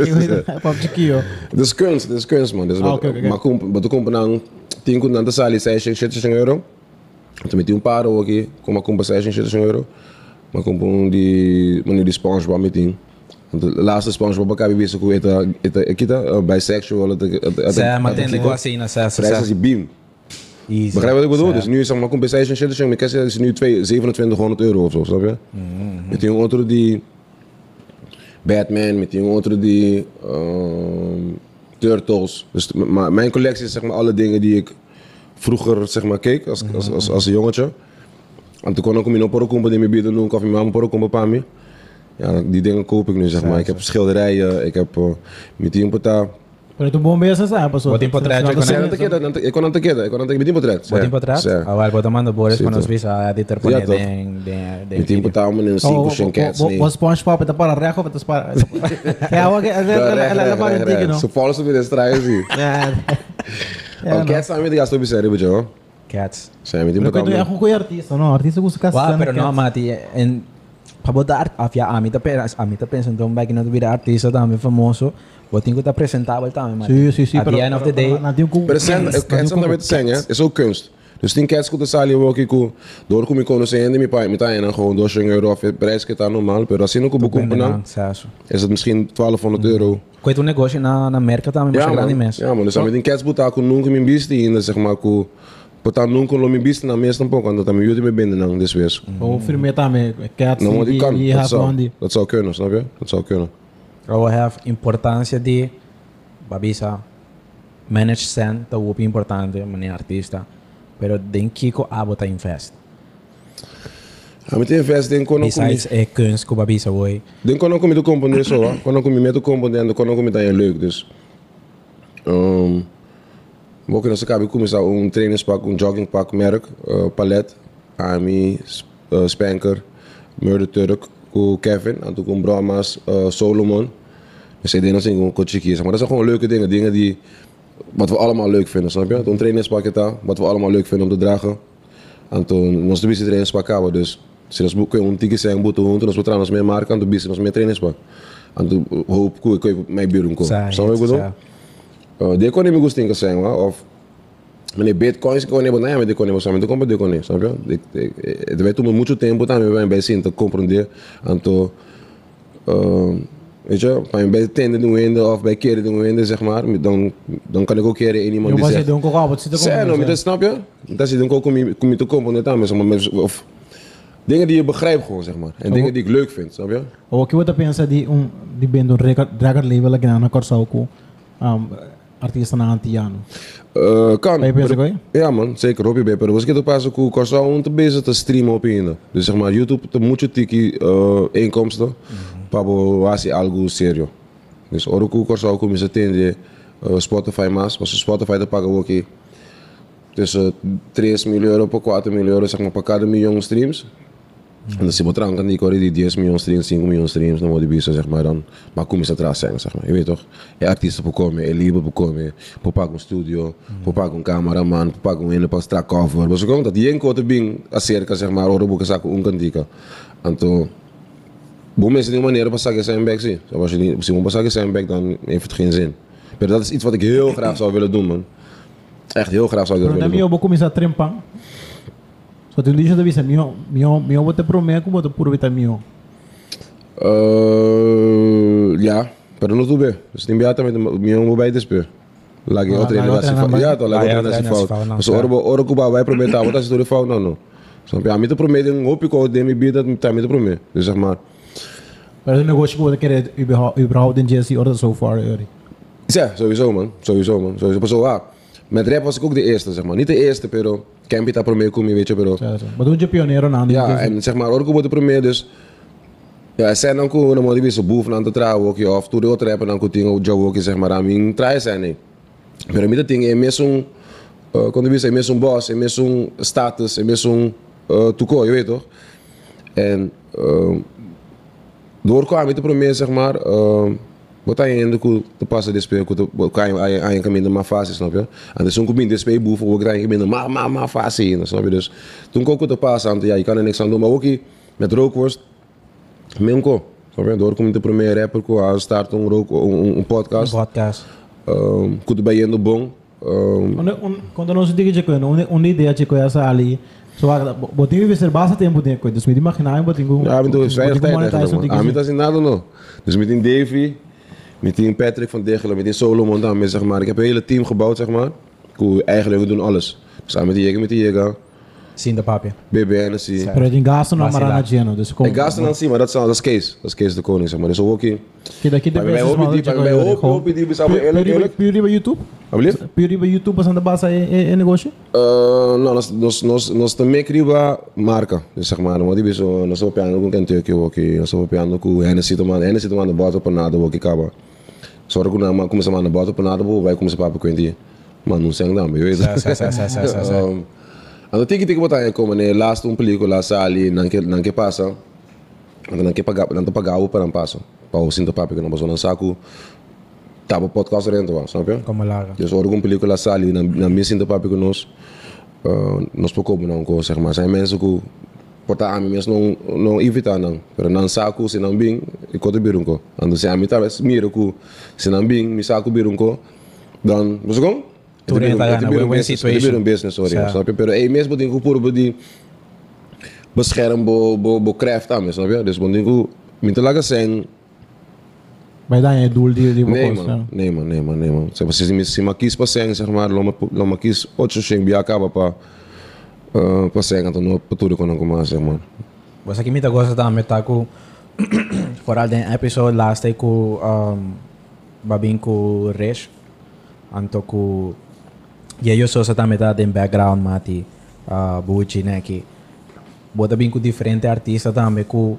Popchi kio. Dat is kunst, dat is kunst man. Dus Ah, wat- oké, oké, oké. Maar kom, wat kom dan 10 kun dan de sali 6 7 euro. Toen met die een paar ook hier, kom maar kom 6 7 euro. Maar kom om die meneer die SpongeBob met die. Want de laatste SpongeBob ik heb bezig hoe het het kita bisexual het het Sa, matende ko kasi na sa, sa, Prijs sa. Easy. Begrijp wat ik bedoel? Dus nu is zeg maar compensation shit, mijn kast is nu 2 2700 euro of zo, snap je? Met die andere die Batman, met die andere die ehm, Turtles. Dus maar mijn collectie is zeg maar alle dingen die ik vroeger zeg maar keek als, als, als, als een jongetje. En toen kon ik hem in een die me bieden doen, of in mijn poro kompa pa me. Ja, die dingen koop ik nu zeg maar. Ik heb schilderijen, ik heb uh, met die importa. Pero tu bom besa sa pa so. Wat in portret je kon Zeg, dat ik dat ik kon aan het keren, ik kon aan het met die portret. Botin patrat? Zeg. Awal po tamando Boris Sim, panos to. visa di Ja, terpone toch. deng deng Met die deng. importa man in Oh, cinco cents nee. was SpongeBob het para recht of het para. Ja, oké, Ja, dat recht, dat recht, maar recht, een ding recht. no. Zo vallen ze weer de strijd zie. Ja. Ja, no. Cats zijn met de gasten op zijn ribetje hoor. Cats. Zijn met die Pero importa kung man. ako kuya artista, no? Artista gusto ka Wow, pero no mati en paboda art afya amita pera amita pensan tom back no vida artista también famoso. Botin ko ta presentable también mati. Sí, sí, sí. At the end of the day, Natin yung Maar zijn, cats zijn daarmee te zeggen, hè. is ook kunst. Dus die cats kunnen sali ook ik door kom ik kon zijn die pa met en gewoon door zijn euro of prijs que tá normal, pero assim ook boeken Depende dan ng saso. is het misschien 1200 euro. Kung ito negosyo na na merka también mas Ja grande man, mes. ja man, dus met die cats boeta kun nunca min bisti in zeg maar ku Pata nunca lo min bisti na mes tampoco, want dat me jullie binden dan dus wees. O firme tame, cats, Nou, maar die kan. die Dat has zou, one die. dat zou kunnen, snap je? Dat zou kunnen. will have importância de babisa manage send tá então o é importante é maneira artista. Pero den kiko abota invest a mim tem invest den quando besides é cães que babisa hoje den quando comi do componente só quando comi medo componente quando comi tá é leuk dus um, vou que nós acabamos começar um training pack um jogging pack merk uh, palet army uh, spanker murder turk. Ku Kevin, en toen komt Brahmas, uh, Solomon. Dus ik denk dat ze gewoon kotje Maar dat zijn gewoon leuke dingen, dingen die, wat we allemaal leuk vinden, snap je? Een trainingspak het daar, wat we allemaal leuk vinden om te dragen. En toen, ons de beste trainingspak hebben, dus Se nós buscamos um tique sem boto junto, nós botamos minha marca, ando bis, nós me treinos pa. Ando hope que que mai biru um com. Sai, Só eu gosto. sai. Uh, de kon me gusto in sem, wa? Of Bitcoins nou ja, met de samen, de kon de kon snap je? Ik- ik- Het weet toen muito tempo também te compreender en te uh, weet je, bij bij tenden doen winden of bij keren doen winden zeg maar, dan dan kan ik ook keren in iemand die zegt se Zijn, no, dat snap je? Dat ook om je, te componenten aan, zeg maar, met- of dingen die je begrijpt gewoon, zeg maar. En dingen die ik leuk vind, snap je? O que você pensa de um de do record record label na um, artista na Antiano. Uh, kan. Ben je bezig? Ja man, zeker. Op je bij Was ik pas ook kost om te bezig te streamen op je. Dus zeg maar, YouTube, te moet je tiki uh, inkomsten. Pabo was algo serio. Dus oroku kost ook om je te Spotify mas. Was Spotify te pakken ook. Tussen 3 miljoen euro per 4 miljoen euro, zeg maar, per cada miljoen streams. En dan zie je tranken die corrie die 10 miljoen streams, 5 miljoen streams, dan wordt die zeg maar, dan. Maar kom je ze atrás zijn, zeg maar. Je weet toch? Je artiesten bekomen, je lieve bekomen, je pak een studio, je pak een cameraman, je pak een pas strak cover. Dus ook dat die een korte bing, acerca, zeg maar, oro boeken zaken onkantika. En toen, boem mensen die manier pas zaken zijn back zie. Zoals je niet, misschien pas zaken zijn back, dan heeft het geen zin. Maar dat is iets wat ik heel graag zou willen doen, man. Echt heel graag zou ik dat willen doen. eu vou começar a trempar. Só tem um dia de vista, meu, meu, meu, vou te prometer que vou te aproveitar meu. Uh, ja, pero no tuve. Dus niet meer met de minha bij despe. Lagi Ah, outra lagi relatie outra fout. na- Ja, toch, lagi Lagi outra outra relatie relatie fout. fout, não, Dus tá. ora ora Cuba vai prometer, wat als het fout nou no. Snap je? A mim te promete um hoop que eu dei me bida, tá me te promete. Dus zeg maar. Pero o negócio que eu vou querer überhaupt, überhaupt in Jesse order so far, Uri. Ja, sowieso man. Sowieso man. Sowieso. Pas zo, ah. Met rap was ik ook de eerste, zeg maar. Niet de eerste, pero. Campy tá promete comigo, weet je, pero. Mas um dia pioneiro na Ja, en zeg maar, ook op de premier dus. Ja, zijn dan ook een motivatie zo boven aan te trouwen ook je of toen de auto hebben dan komt dingen jou ook zeg maar aan mijn try zijn nee. Maar met dat ding is meer zo'n eh kon je meer zo'n boss, meer zo'n status, meer zo'n eh toeko, je weet toch? En eh doorkwam met de premier zeg maar eh wat hij in de koel te passen dit speel, wat kan je aan je aan je kan minder maar fase snap je? En dus zo'n kom in dit speel boven ook krijg je minder maar maar maar fase in, snap je dus? Toen kon ik het te passen aan, ja, je kan er niks aan doen, maar ook hier met rookworst Milko, snap je? Door komt de premier rapper, ko, hij start een rook een een podcast. Podcast. Ehm, kudo bij in de bong. Ehm, Onde, on, quando nós digo de coisa, onde, onde ideia de coisa ali, so agora, botinho vai ser basta tempo de coisa, dus me imaginar um botinho. Ja, met de veilig tijd monetize eigenlijk. man. Ah, met dat als in nada no. Dus met in Davy, met in Patrick van Degelen, met in Solomon dan, met, zeg maar. Ik heb een hele team gebouwd, zeg maar. Cool, eigenlijk we doen alles. Samen met die Jäger, met die Jäger, Sim, da papia. BB Hennessy. Pero de gasto não Mas marana lá. geno, como. Ik ga dan zien, maar dat is, dat is Kees. Dat is Kees de koning, zeg maar. Ook hier. Que daqui de Maar bij mij hoop je die, bij mij hoop hoop je die, we zouden eerlijk, eerlijk. Puri bij YouTube? Alsjeblieft. Puri bij YouTube passando base em negócio? Uh, no, nós, nós, nós, nós também marca, dus zeg maar, maar die is zo, nós estamos piano com ook, nós estamos piano com Hennessy, tomando, Hennessy tomando bota por nada, ook, acaba. Só que nós começamos a bota por nada, vai começar papo com ele. Mas não sei não, eu Sa, sa, sa, sa, sa, sa, sa. (laughs) Um, ano tiki tiki botar aí como né, last um película sali, não que não que passa, não que pagar, não pagar o para não passa. Para o sinto papo que não passou não saco, tava podcast dentro, sabe? Como larga. Dus hoor ik een película sali na na missing de papi conosco. Uh, nós pocamos não com zeg maar zijn mensen que porta a mim mesmo não não evitar não. Pero não saco se não bem e coto birunco. Ando se a mim tá miro que se não bem me saco birunco. Dan, você como? Tu renta gana, win-win Het situation. is een business, sorry. Ja. Snap je? Pero hey, mesmo tem que pôr die bescherm bo bo bo craft aan, snap je? Dus bon ding que talaga zijn Vai dar em doel de de Nee man, nee man, nee man, nee man. Se você se, se makis pa seng, zeg maar, lo, ma- lo makis ocho seng biya acaba pa uh, pa seng, então no paturo ko nang kumaha, zeg man. Você aqui me gosta também, tá com. Foral den episode last day com. Um, babin com Resh. Anto com. E aí eu sou também tá em background, mati. Uh, Buchi, né? Que. Bota bem com diferente artista também, com.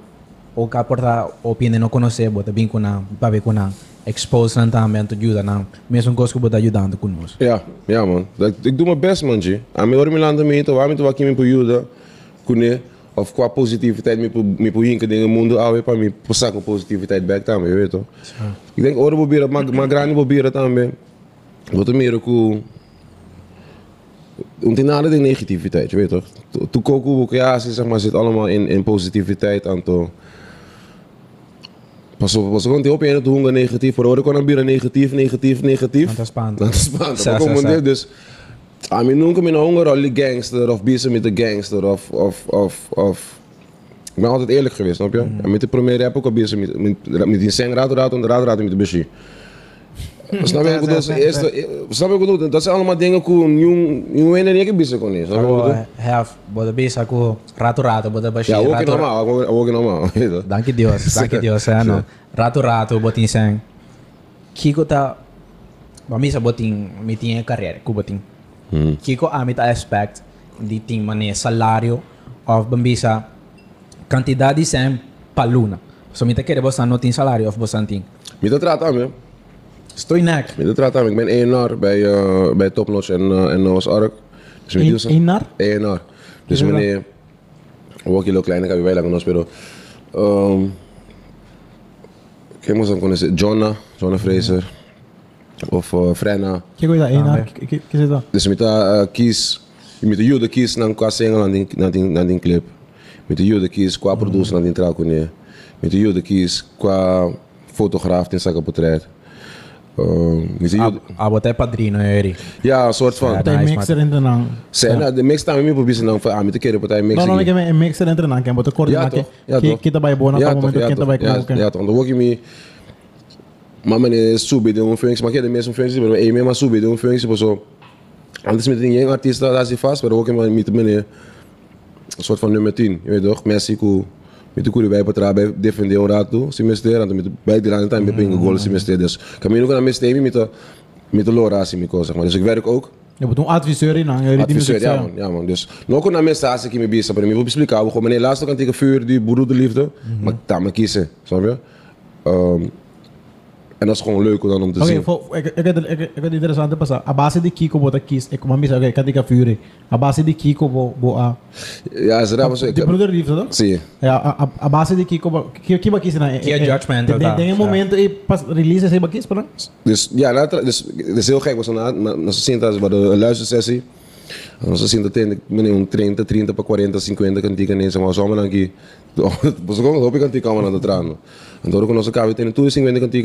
O que aporta opinião não conhecer, bota bem com na. Para com na. Expose na também, tu ajuda na. Mesmo coisa que bota ajudando conosco. Ja, ja man. Dat, ik doe mijn best man, G. A melhor me landa me, então, waarom aqui me ajuda, kune, of qua positiviteit me me po hinken dingen mundo awe pa me com positiviteit back também, je weet toch? Ik denk ora proberen, maar grani proberen também. Wat meer ku want in nade ding negativiteit, je weet toch? To- Toen koku ook, ja, ze zeg maar, zit allemaal in, in positiviteit aan to. Pas op, pas op, op je het honger negatief, voor hoor ik bieren negatief, negatief, negatief. Want dat is spannend. Dat is sa. dit, dus. I mean, noem ik me honger al die gangster of bezig met de gangster of, of, of, of. Ik ben altijd eerlijk geweest, snap je? Mm. En met de premier heb ik ook al bezig met, met, met die zeng raad raad raad raad met de busje. Snap je wat ik bedoel? Dat is de eerste- Snap je wat ik bedoel? Dat zijn allemaal dingen die nieuw, nieuw en ik bezig kon is. Snap je wat ik bedoel? Ako, have, boda bisa ako, rato-rato, boda ba Ja, siya, ook in rato normaal, ook- ook in normaal. weet je dat? Dank je Dios, dank je Dios, eh, ano. Rato-rato, boting sang. Kiko ta, mamisa boting, miting yung carrière, ko boting. Hmm. Kiko amit aspect, di ting mane salario, of bambisa, kantidad di sang paluna. So, mita kere bosan no ting salario of bosan ting. Met dat raad aan, hè? Stoy nak. Met dat raad aan. Ik ben ENR bij, eh bij Topnotch en, eh en Noah's Ark. Dus met die- ENR? ENR. Dus dat meneer... Ook heel klein, ik heb je lang nog spelen. Um, zo, kon zeggen Jonna, Jonna Fraser. Of uh, Frenna. Kijk hoe je dat één Ah, naar. Kijk je dat. Dus met dat uh, kies, je moet de jude kies naar qua single naar die, clip. Met de jude kies qua producer naar die track wanneer. Met de jude kies qua fotograaf in zaken portret. Um, met de Abo tayo padrino eri. ja, een soort van. Dat mixer in de naam. Zijn, nou, de mix staan we meer op dan van ah, met de keer partij mix. No, no, ik heb een mixer in de naam. Ik heb een kort maken. Ja, toch? Kita bij bona, het moment dat kita bij knoken. ja, toch. Dan word je me. Maar meneer Subi doen functie, maar ik heb de meeste functies, maar één meer maar Subi doen functie, maar zo. Anders met een jong artiest, daar is hij vast, maar ook maar met meneer. Een soort van nummer 10, je weet toch? Mexico. Met de koeien bij Patra bij defender si mister, en met bij die laatste tijd met pingo goal, si mister. Dus kan me ook aan mister met met de Lora, si zeg maar. Dus ik werk ook. Je moet een adviseur in hangen. Adviseur, ja man, ja man. Dus nog een mensen als ik me bezig ben, ik wil explicar. Gewoon meneer, laatste kant tegen vuur, die broederliefde, maar daar me kiezen, snap je? En dat is gewoon leuk dan om te Oké, zien. voor- ik ik heb ik ik heb interessante pas. A base de Kiko wordt kies. Ik kom mis. Oké, ik had ik vuur. A base de Kiko bo bo a. Ja, is raar, was ik. De broeder liefde toch? Zie. Ja, a- a- a base de Kiko Kiko kies na. Kia judgmental De ta. dingen momento e pas release is kies pa Dus ja, later, dus, het is heel gek, was na, na, dat we een luistersessie. Dat ik meneer een 30, 30 per 40, 50 kan die kan nemen, maar zomaar dan die. Dus ik hoop ik kan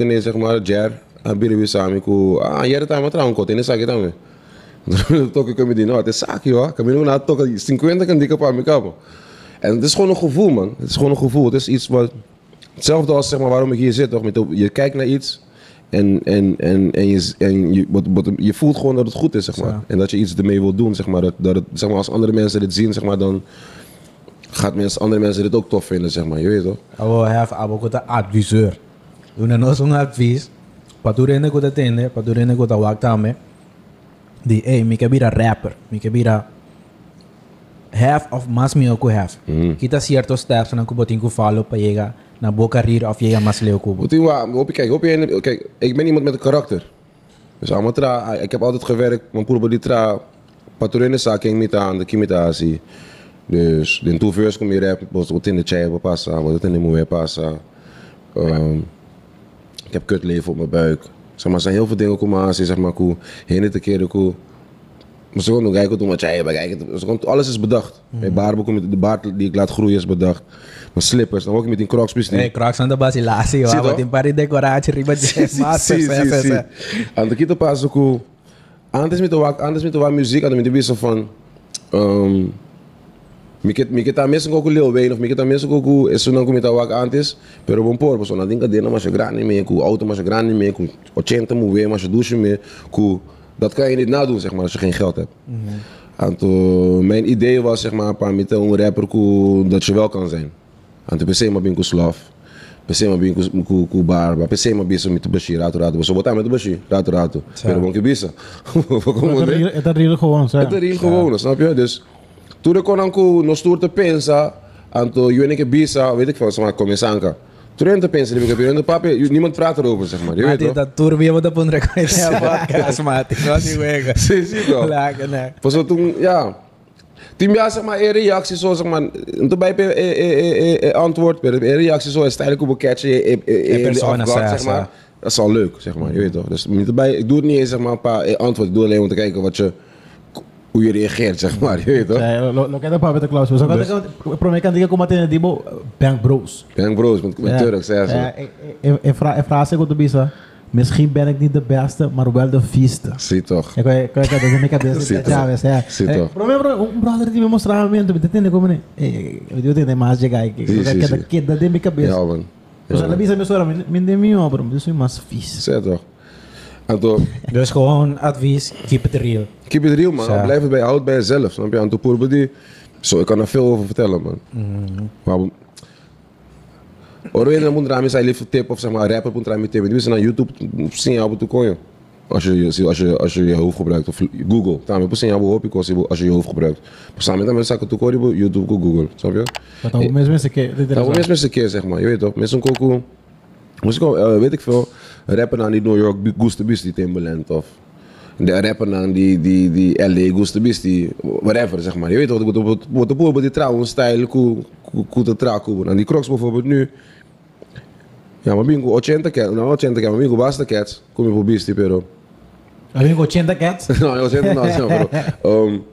nemen, zeg maar, Jer, en Billy weer samen, ku, ah, jij dat aan mijn trouwen kot, en dan zeg ik dan weer. Dan toch ik met die, nou, het is zaak joh, kan je nog na toch 50 kan die mijn kappen. En het is gewoon een gevoel man, het is gewoon een gevoel, het is iets wat, hetzelfde als zeg maar waarom ik hier zit, toch, met, je kijkt naar iets. En, en, en, en, je, en je, wat, wat, je voelt gewoon dat het goed is, zeg maar. Zo. En dat je iets ermee wil doen, zeg maar. Dat, dat het, zeg maar als andere mensen dit zien, zeg maar, dan gaat mensen, andere mensen dit ook tof vinden, zeg maar. Je weet toch? Abo have abo ko ta adviseur. Una no sung advis. Paturende ko ta tende, paturende ko ta waktame. Di eh mi ka bira rapper, mi ka bira half of mas mi ko have. Kita ciertos steps na ko botin ko follow pa llega na bo carreira of llega leo. Moet je, wa- hoop je, kijk, hoop je, kijk, ik ben iemand met een karakter. Dus allemaal tra, ik heb altijd gewerkt, mijn broer die tra, zaak ging met aan, de kimitatie. Dus, de toeveurs kom je rap, was wat in de chai passa, wat in de moe passa. Ehm, ik heb kutleven op mijn buik. Zeg maar, er zijn heel veel dingen komen aan, zeg maar, koe, heen te keren, koe. Maar ze gewoon kijken toen wat jij gewoon- Alles is bedacht. Mijn baard, de baard die ik laat groeien is bedacht. Mijn slippers, dan ook met die crocs precies. Eh, Crocs (laughs) aan de basilasie, Zie wa. toch? Botin pari decoratie riba de sim, sim. En kita paso ko antes met de antes met de muziek met de wissel van ehm Miket miket a mesmo com o Lil Wayne of miket a mesmo com o isso não com o wak antes pero bom por pessoa não tem que mas grande me com auto mas grande me com 80 moet weer mas douche me com dat kan je niet nadoen zeg maar als je geen geld hebt. En toen, mijn idee was zeg maar para met een rapper ko dat je wel kan zijn. En toen pensei maar ben com slaaf. Pensei maar ben com com barba. Pensei maar ben met Bashir rato rato. So botar met Bashir rato rato. Pero bom que bisa. Het is gewoon zo. Het is real gewoon, snap je? Dus toen ik kon anko no stoer te pensa, en toen je en ik bisa, weet ik veel, zeg maar, kom. Toen ik te pensa, ik heb je papi, niemand praat erover, zeg maar. Je weet toch? mo ta pun record sa podcast mati. No si wega. Zie zie je. Wala ka na. Pas toen, ja. Toen ja, zeg maar, een reactie zo, zeg maar, en toen bij eh, eh, eh, eh, antwoord, een reactie zo, is tijdelijk op een catje, eh, eh, eh, afgaat, sa, zeg maar. Dat is al leuk, zeg maar, je weet toch. Dus niet erbij, ik doe het niet eens, zeg maar, een paar eh, antwoorden, ik doe alleen om te kijken wat je, hoe je reageert, zeg maar. Je weet toch? Cioè, lo, lo che da Papete Klaus. So, Dus- pro me kan diga como tiene tipo Bank Bros. Ben bros, met, met Turks, ja. Ja, ik- ik- ik ik zich op de bisa. Misschien ben ik niet de beste, maar wel de vieste. Zie toch. Ik weet ik dat in mijn Eh, tô. Pro meu bro, um brother que me mostrava mesmo, tu entende como né? Eh, eu tenho mais de gai, que que que da de minha cabeça. Ja, man. Dus ela bisa me sora, me de bro, dus é mais vies. Zeg toch. En Dus gewoon advies, keep it real. keep it real, man. Blijf het bij, houd het bij jezelf, snap je? En toen Poerbe die... Zo, ik kan er veel over vertellen, man. Maar... Oro je moet rami zijn liefde tip of zeg maar rapper moet rami tip. Die zijn naar YouTube zien jou op toe Als je, je- als, je, als je je hoofd gebruikt of Google. Dan heb je jou op kost als je je hoofd gebruikt. Samen met mensen zaken toe op YouTube Google, snap je? Dat ook mesmo esse que, dit Nou, mensen mensen een keer zeg maar, je weet toch? Mensen koku. Moest ik eh, weet ik veel, rappen aan die New York Goose Beast die Timberland of de rappen aan die, die, die LA Goose Beast die whatever zeg maar. Je weet toch, wat wat bijvoorbeeld die trouwens stijl, hoe te traken. En die Crocs bijvoorbeeld nu. Ja, maar bingo 80 cat, nou 80 cat, maar bingo basta cats, kom je voor beastie pero. Amigo 80 cats. no, yo siento no, no, bro. Um,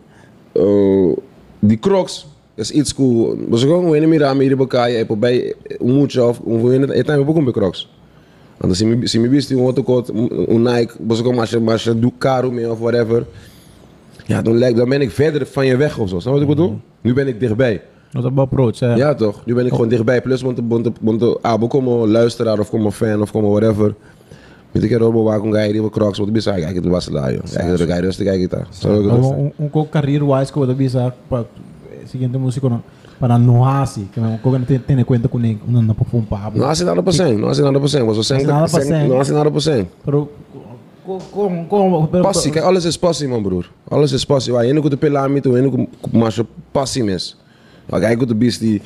(laughs) uh, die Crocs is iets cool. Mas gewoon when mira me ir bacai é por bem um muito of um when é também pouco Crocs. Anda se me se me viste um outro coat um Nike, mas gewoon mas mas do caro me of whatever. Ja, dan lijkt dan ben ik verder van je weg of zo. Snap wat ik bedoel? Nu ben ik dichtbij. Dat is een approach, hè. Ja toch? Nu ben ik gewoon dichtbij. Plus want de want de want de abo como luisteraar of como fan of como whatever. Weet ik er waar gaan die we Crocs bisa kijk het was daar joh. Kijk er ga rustig kijk het daar. Zo ik het Um, um, um career wise que eu devia usar para seguinte músico não para não assim que eu não tem tem conta com ninguém não não para um papo No hace nada por cien, no hace nada por cien. Was hace nada por cien. No hace nada por cien. pero como como pero Passie, kijk, alles is passie, man, broer. Alles is passie. Waar je ene de pelami toe, ene maar passie mis. Maar kijk, goed de beest die.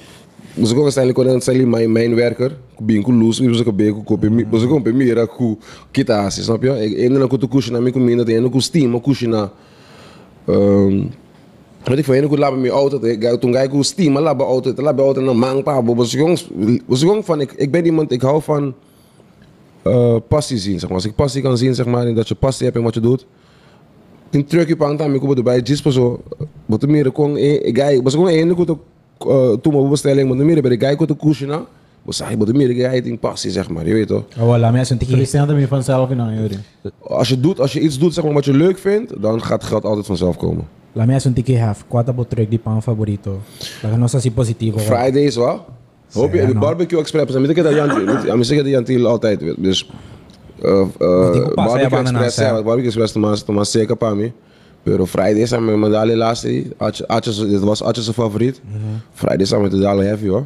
Mas ik ook stel ik dan stel mijn mijn werker, bin ku luz, ik ook ben ku kopi, mas ik ook ben mira ku kita asi, snap je? Ik ene ku kusje na mi ku mina, ene ku steam, kusje na. Ehm Weet ik veel, ku laat mijn auto, ik toen ga ik ku steam, maar laat mijn auto, laat mijn auto na mang pa, was ik jongens, was ik jong van ik ik ben iemand, ik hou van eh, passie zien, zeg maar. Als ik passie kan zien, zeg maar, en dat je passie hebt in wat je doet. Tin truck je pang tam, ik kom erbij, jis pa zo. Wat meer kon, ik ga, was gewoon één, ik moet toen mijn bestelling, maar meer bij de guy kon de kusje na. Was hij, wat meer, ik ga in passie, zeg maar, je weet toch. Oh, wala, may asunti ki. Cristiano também vanzelf não Yuri Als je, doet, als je iets doet, zeg maar, wat je leuk vindt, dan gaat geld altijd vanzelf komen. La may asunti ki have. Kwata po trek di pang favorito. Laga no sa si positivo. Fridays, wel. Hoop je, de barbecue express, dan weet ik dat Jantil, ja, maar zeg dat Jantil altijd. Dus, barbecue ja, barbecue express, Tomas, Tomas zeker pa mi. Pero Fridays medalje laatste, Atje, Atje, dit was Atje zijn favoriet. Fridays aan met de dalen heavy hoor.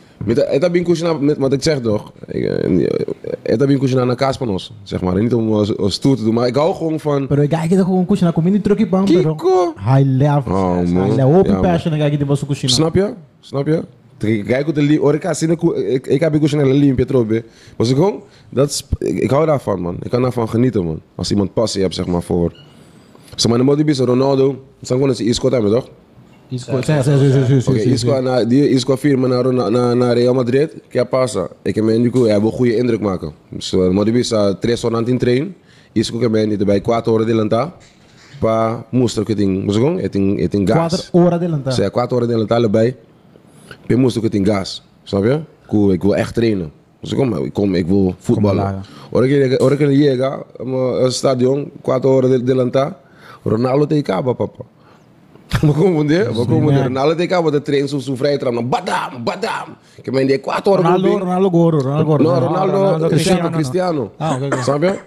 Het heb ik kusje naar kaas van ons, zeg maar. Niet om als, als stoer te doen, maar ik hou gewoon van. Pero gai que com cozinha com mini truque bang pero. Kiko. High level. Oh, man. Open passion gai que você cozinha. Snap je? Snap je? Kijk hoe de lie, hoor ik ik, ik heb kusje naar de lie in Petrobe. Was ik gewoon, dat is, ik, ik hou daarvan man. Ik kan daarvan genieten man. Als iemand passie hebt zeg maar voor. Zeg maar, de modi Ronaldo, dan gewoon eens Isco hebben toch? Sim, sim, sim, sim, sim, sim, Isco, na, die Isco firma naar, naar, naar Real Madrid, que pasa? Ik heb mij hij wil goede indruk maken. Dus uh, Modibi sa tres horas in train, Isco que mij niet bij 4 horas de lanta, pa mostrar que tem, gewoon, het tem, het tem gas. Quatro horas adelantar. Zij 4 horas de lanta erbij, pe mostrar que tem gas, snap je? Cool, ik wil echt trainen. Dus ik kom, ik kom, ik wil voetballen. Ora que ora que llega ao stadion, 4 horas de, de lanta, Ronaldo caba, papa. Vou confundir, vou confundir. Ronaldo tem cabo de treino su su vrije trap, badam, badam. Que men die 4 horas Ronaldo, Ronaldo Goro, Ronaldo Goro. No, Ronaldo, Ronaldo Cristiano, Cristiano. Ah, oké. Snap je?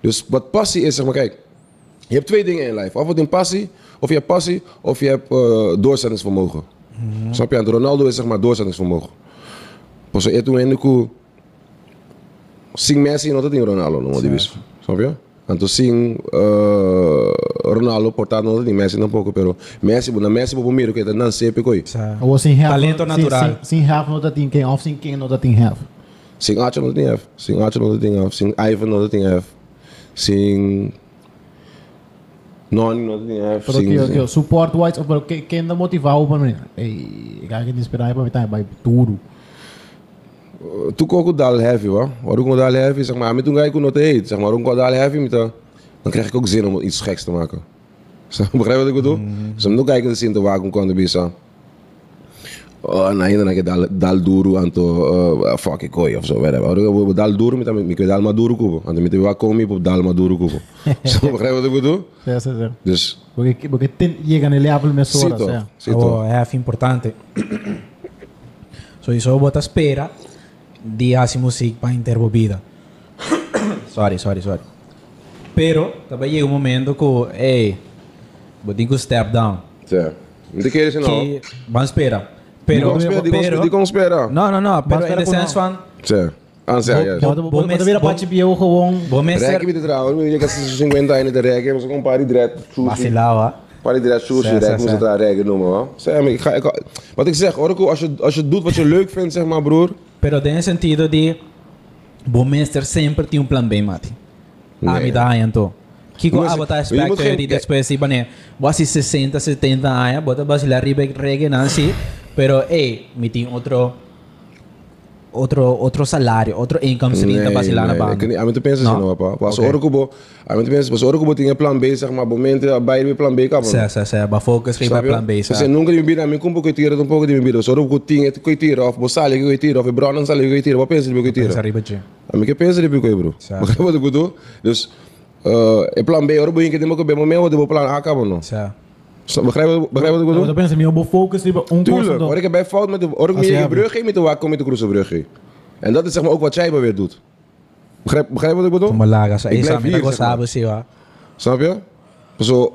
Dus wat passie is, zeg maar, kijk. Je hebt twee dingen in je leven. Of het een passie, of je hebt passie, of je hebt eh, doorzettingsvermogen. Snap je? En de Ronaldo is zeg maar doorzettingsvermogen. Pas je toen in de koe. Sing Messi en altijd in Ronaldo, die wist. Snap je? Anto sim uh, Ronaldo portando di Messi un poco pero Messi na Messi po miro que não sempre coi. Sa- Ou sem half. Talento sem- natural. Sem, sem half no dat team quem of sem quem no dat team half. Sim Archer no tem F, sim Archer no tem F, sim Ivan no tem F, sim Noni no tem F, Pero sim. que, sim. que support wise, pero que quem ainda motivar o para mim. Ei, cara que inspirar para mim tá, vai tudo. Tu ook dal heavy hoor. Waarom ik dal heavy? Zeg maar, met toen ga ik nog te eten. Zeg maar, waarom ik dal heavy met de- dan krijg ik ook zin om iets geks te maken. (laughs) Zeg, Begrijp je wat ik bedoel? Dus om nog kijken de zin te waken om kon bisa. Oh, na ainda naque dal dal duro anto uh, fuck ik of zo whatever. Waarom ik dal duro met met ik dal maduro kubo. Anto met wa komi op dal maduro kubo. (laughs) (laughs) Zo begrijp je wat ik bedoel? Sim, sim, sim. Dus Porque, porque chega nele level mais zie horas, toch, é. zie Oh, toch. é half importante. (coughs) so isso bota espera de hacer música para interromper. sorry, sorry, sorry. Pero também chega um momento que, hey, vou ter que step down. Ja. Met de keren zijn al. Que, vamos esperar. Die Pero, kon spelen, die kon pero, spelen, die kon spelen. não, não, não, pero Mas in the espera sense por van, Ja. Aan zij, ja. Bota, Bom bota, mês- bota vir a bom- parte bio gewoon. vou me Rek ser met het trouwen, je gaat 50 anos de rek, maar ze gewoon pari direct sushi. vacilava. Direct sushi, moet zeg. het daar rek noemen hoor. Zeg maar, ik ga, ik, wat ik zeg, Orko, als je, als je doet wat je leuk vindt, zeg maar broer. Pero tem sentido de bom sempre tem um plan B, Mati. Ah, Nee. me dá aí, então. Kiko, ah, botar geen- de depois, você 60, 70 anos, bota basilar ribe reggae, não assim. Pero, hey, me tem outro, outro, outro salário, outro income stream para basilar na ik banda. kan niet, aan te pensen No? zien hoor, papa. Pas Oké. Orko, bo, aan te pensen, pas Orko, tinha plan B, zeg maar, momenten bij weer plan B kappen. Sim, sim, sim, ba focus ribe Sabe? plan B, Você sabe? nunca me vira, me cumpre que tira um pouco de me vira. Só que tinha que tira, of bosale que tira, of brown sale que tira, wat pensa de que tira? Essa ribe, tio. A mim que pensa de que bro. Certo. Begrijp wat ik bedoel? Dus, uh, e plan B, Orko, je kan niet meer bij moment, wat plan A kappen nog. Sim. Begrijp wat begrijp wat ik bedoel? Eu penso, meu vou focus tipo um Tuurlijk, hoor ik heb bij fout met de hoor ik Als meer je in de brug met de waak kom met de Kroesenbrug. En dat is zeg maar ook wat jij weer doet. Begrijp, begrijp wat ik bedoel? Malaga, sa Ik isa, blijf me hier, go zeg maar. sabe, sim, ó. Snap je? Zo,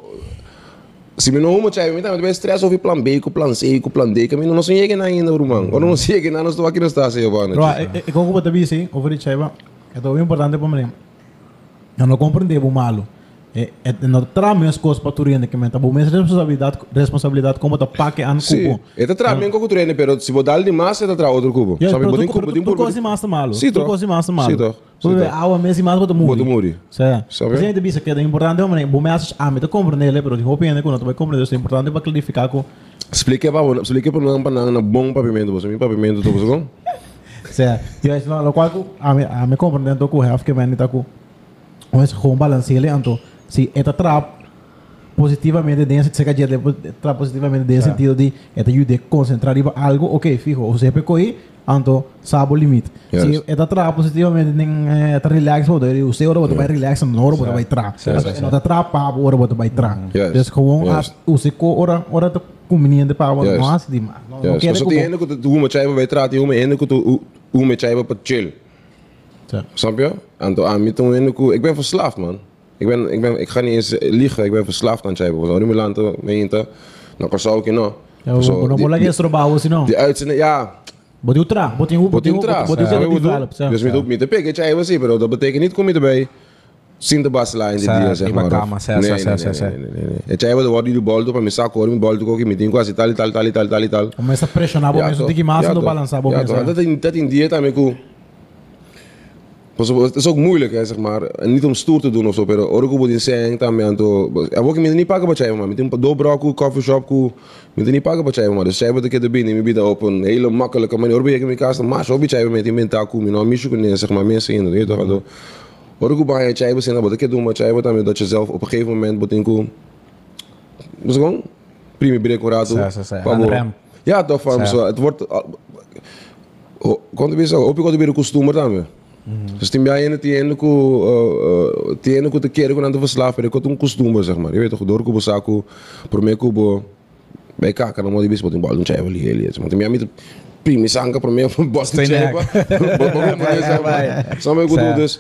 se me não moet jij met met stress over plan B, com plan C, com plan D, que me não sei que na ainda, man. Ou não sei que na nós tô aqui na estação, eu vou. Bro, ik, ook wat hebben sim, over die chaiva. Het is importante para mim. Eu não compreendo o malo. É, é, não traz as coisas para tu render que menta. Bom, mas responsabilidade, responsabilidade como tá paque an Sim, cubo. é tra bem com o treino, pero se botar de massa, é tra outro cubo. Ja, Sabe, pero botem tu, cubo, tu, botem tu cubo. coisa massa malo. Sim, tu toch? coisa massa malo. Sim, toch? Tu Sim, vê, toch? água mesmo massa bota muri. Bota muri. Sim. Sabe? Mas ainda bisa que é importante, mas bom, mas ah, me tá compreendendo, pero eu penso que não tu vai compreender, é importante para clarificar com Explique para explique para não para não bom papimento, você me papimento tô você com? Sim. E aí, lo qual a me a me compreendendo com o half que vem tá com mas com balanceele anto se eta trap positivamente dentro se cada dia trap positivamente dentro sentido de eta ajude concentrar em algo ok fijo o se pecou aí anto sabe o limite Yes. se eta trap positivamente nem eta relax o o seu hora vai relax no hora vai trap Sim, sim, sim. não tá trap pa hora vai trap Yes. dus gewoon Yes. as o se co hora hora tá conveniente para Yes. não assim demais não Ja, quero so die ene ko hoe met jij bij traat, hoe met ene ko hoe met jij op chill. Snap je? En toen aan mij toen ene ko, ik ben verslaafd man. Ik ben ik ben ik ga niet eens eh, liegen, ik ben verslaafd aan Chaibo. Zo nu land meente. Nou kan zou ik nou. eu Zo, não die- vou lá que é trabalho assim não Die uitzending, ja, Bot je tra, je hoe, Wat je in hoe, je hoe weet je wat ik develop. bedoel? Dus met op niet te pikken, jij was hier, bro. Dat betekent niet kom je erbij. Zien de basla in de dia, zeg maar. kama, nee, nee, nee, nee. En jij wilde worden die bal doen, maar mijn zak hoor, mijn bal doen ook in mijn ding, quasi tal, tal, tal, tal, tal, tal. Começa a pressionar, bom, mas tem que mais balançar, bom, Ja, dat in, dat in die tijd, cool. Pas op, Het is ook moeilijk, hè, zeg maar. En niet om stoer te doen of zo, pero orgo moet in zijn, dan ben je En ook niet niet pakken wat jij maar. Met een doorbraak, coffee shop. Met niet pakken wat jij maar. Dus zij een keer erbij, neem je bieden op een hele makkelijke manier. Orgo je met elkaar, maar zo beetje met die mentaal koe, nou, misje kunnen, zeg maar, mensen in, weet je toch? Orgo bij je jij zijn, dat ik doen wat jij wordt, dat je zelf op een gegeven moment moet inkomen. Dus gewoon, prima break. Aan de rem. Ja, toch van zo. Het wordt. Oh, Quando vê só, o pico de o costume também. Dus tem bem ainda tem ainda com tem ainda com te querer quando anda verslaafd, pero com um costume zeg maar. Je weet toch door saco, por me com bij kaka dan moet je best wat in bal doen. Want tem bem met primi sanga por me boss de Twee chai. nek. Wat wat moet je zeggen? Samen goed dus.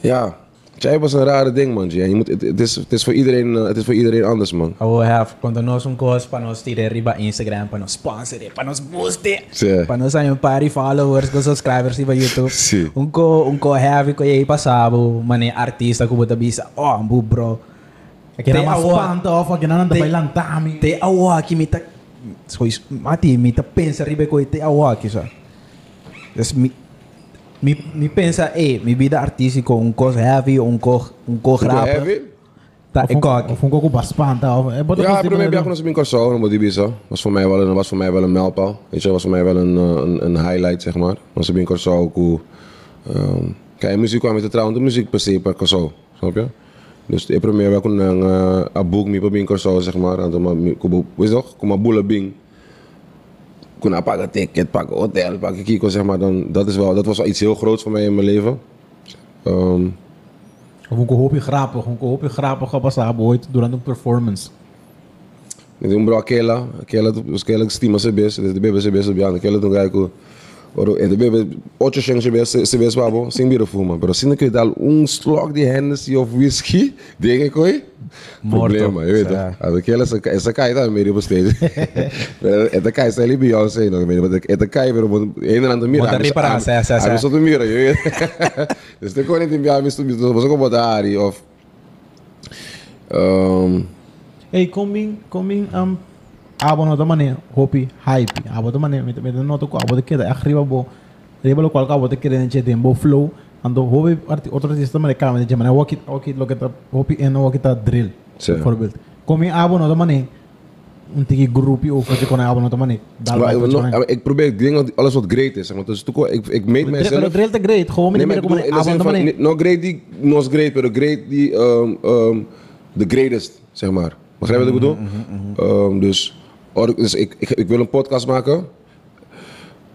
Ja, Jij was een rare ding, man. Je moet, het, het is, het, is voor iedereen, eh, het is voor iedereen anders, man. I will have quando nós um cos para nós tirar riba Instagram para nós sponsor para nós booster Sim. para um par de followers com subscribers riba YouTube Sim. um co um co have ko aí passado mane artista ko bota bisa oh ambu bro Te mas awa- panta of kina nang Te- dabay lang tami. te awa ki mita so is mati mita pensa riba ko te awa ki sa dus mi mi mi pensa eh mi vida artístico um cos heavy um co um co Ficou grapa heavy? tá e een- co Of een koko bas panta of. Eh, bota Ja, ik probeer bij ons in Corso, dan moet die bisa. Was voor mij wel een, was voor mij wel een mijlpaal. Weet je, was voor mij wel een, eh, een, een highlight, zeg maar. Was in Corso ook hoe... ehm, kijk, muziek kwam met de trouwens, de muziek per se per Corso, snap je? Dus ik probeer wel een, een, een boek mee bij Corso, zeg maar. En dan, weet je toch, kom maar boelen bing. Kon pakken ticket, pakken hotel, pakken kiko, zeg maar. Dan, dat, is wel, dat was wel iets heel groots voor mij in mijn leven. Ehm, Of een hoopje grappig. Een hoopje grappig gepasado ooit durant een performance. Então, bro, aquela, aquela, aquela que estima CBS, de bebê CBS, biano, aquela do gajo, oro, e ocho cheng CBS, CBS babo, sem bira fuma, pero se não quer dar um slog (laughs) de Hennessy of whisky, diga coi, Morto. problema, eu vejo, aquela, essa, essa cai tá meio para stage, essa cai está ali Beyoncé, não, mas (laughs) essa cai, pero ainda não mira, Moet er reparar, sa- sa- sa. a pessoa mira, eu vejo, (laughs) koning tem biar, misto, misto, você como botar of, um, Hey, coming, coming, um, abo no tamane, hopi, hype. Abo tamane, met met no to abo de keda arriba bo. Arriba lo cual abo de keda en chete bo flow. Ando hopi otro artista me kama de jamana wakit wakit lo que ta hopi en wakit ta drill. Sim. Voorbeeld. Coming abo no tamane. Un tiki groepie of wat je kon no. Daar Maar, waar ik, nog- ik probeer dingen, alles wat great is. Maar. Dus toen, ik, ik meet mijzelf. drill te great. Gewoon Nee, met maar meer ik bedoel, de no niet- no great die nos great, pero great die um, um, the greatest, zeg maar. Begrijp je wat ik bedoel? Um, dus or- dus ik, ik, ik wil een podcast maken.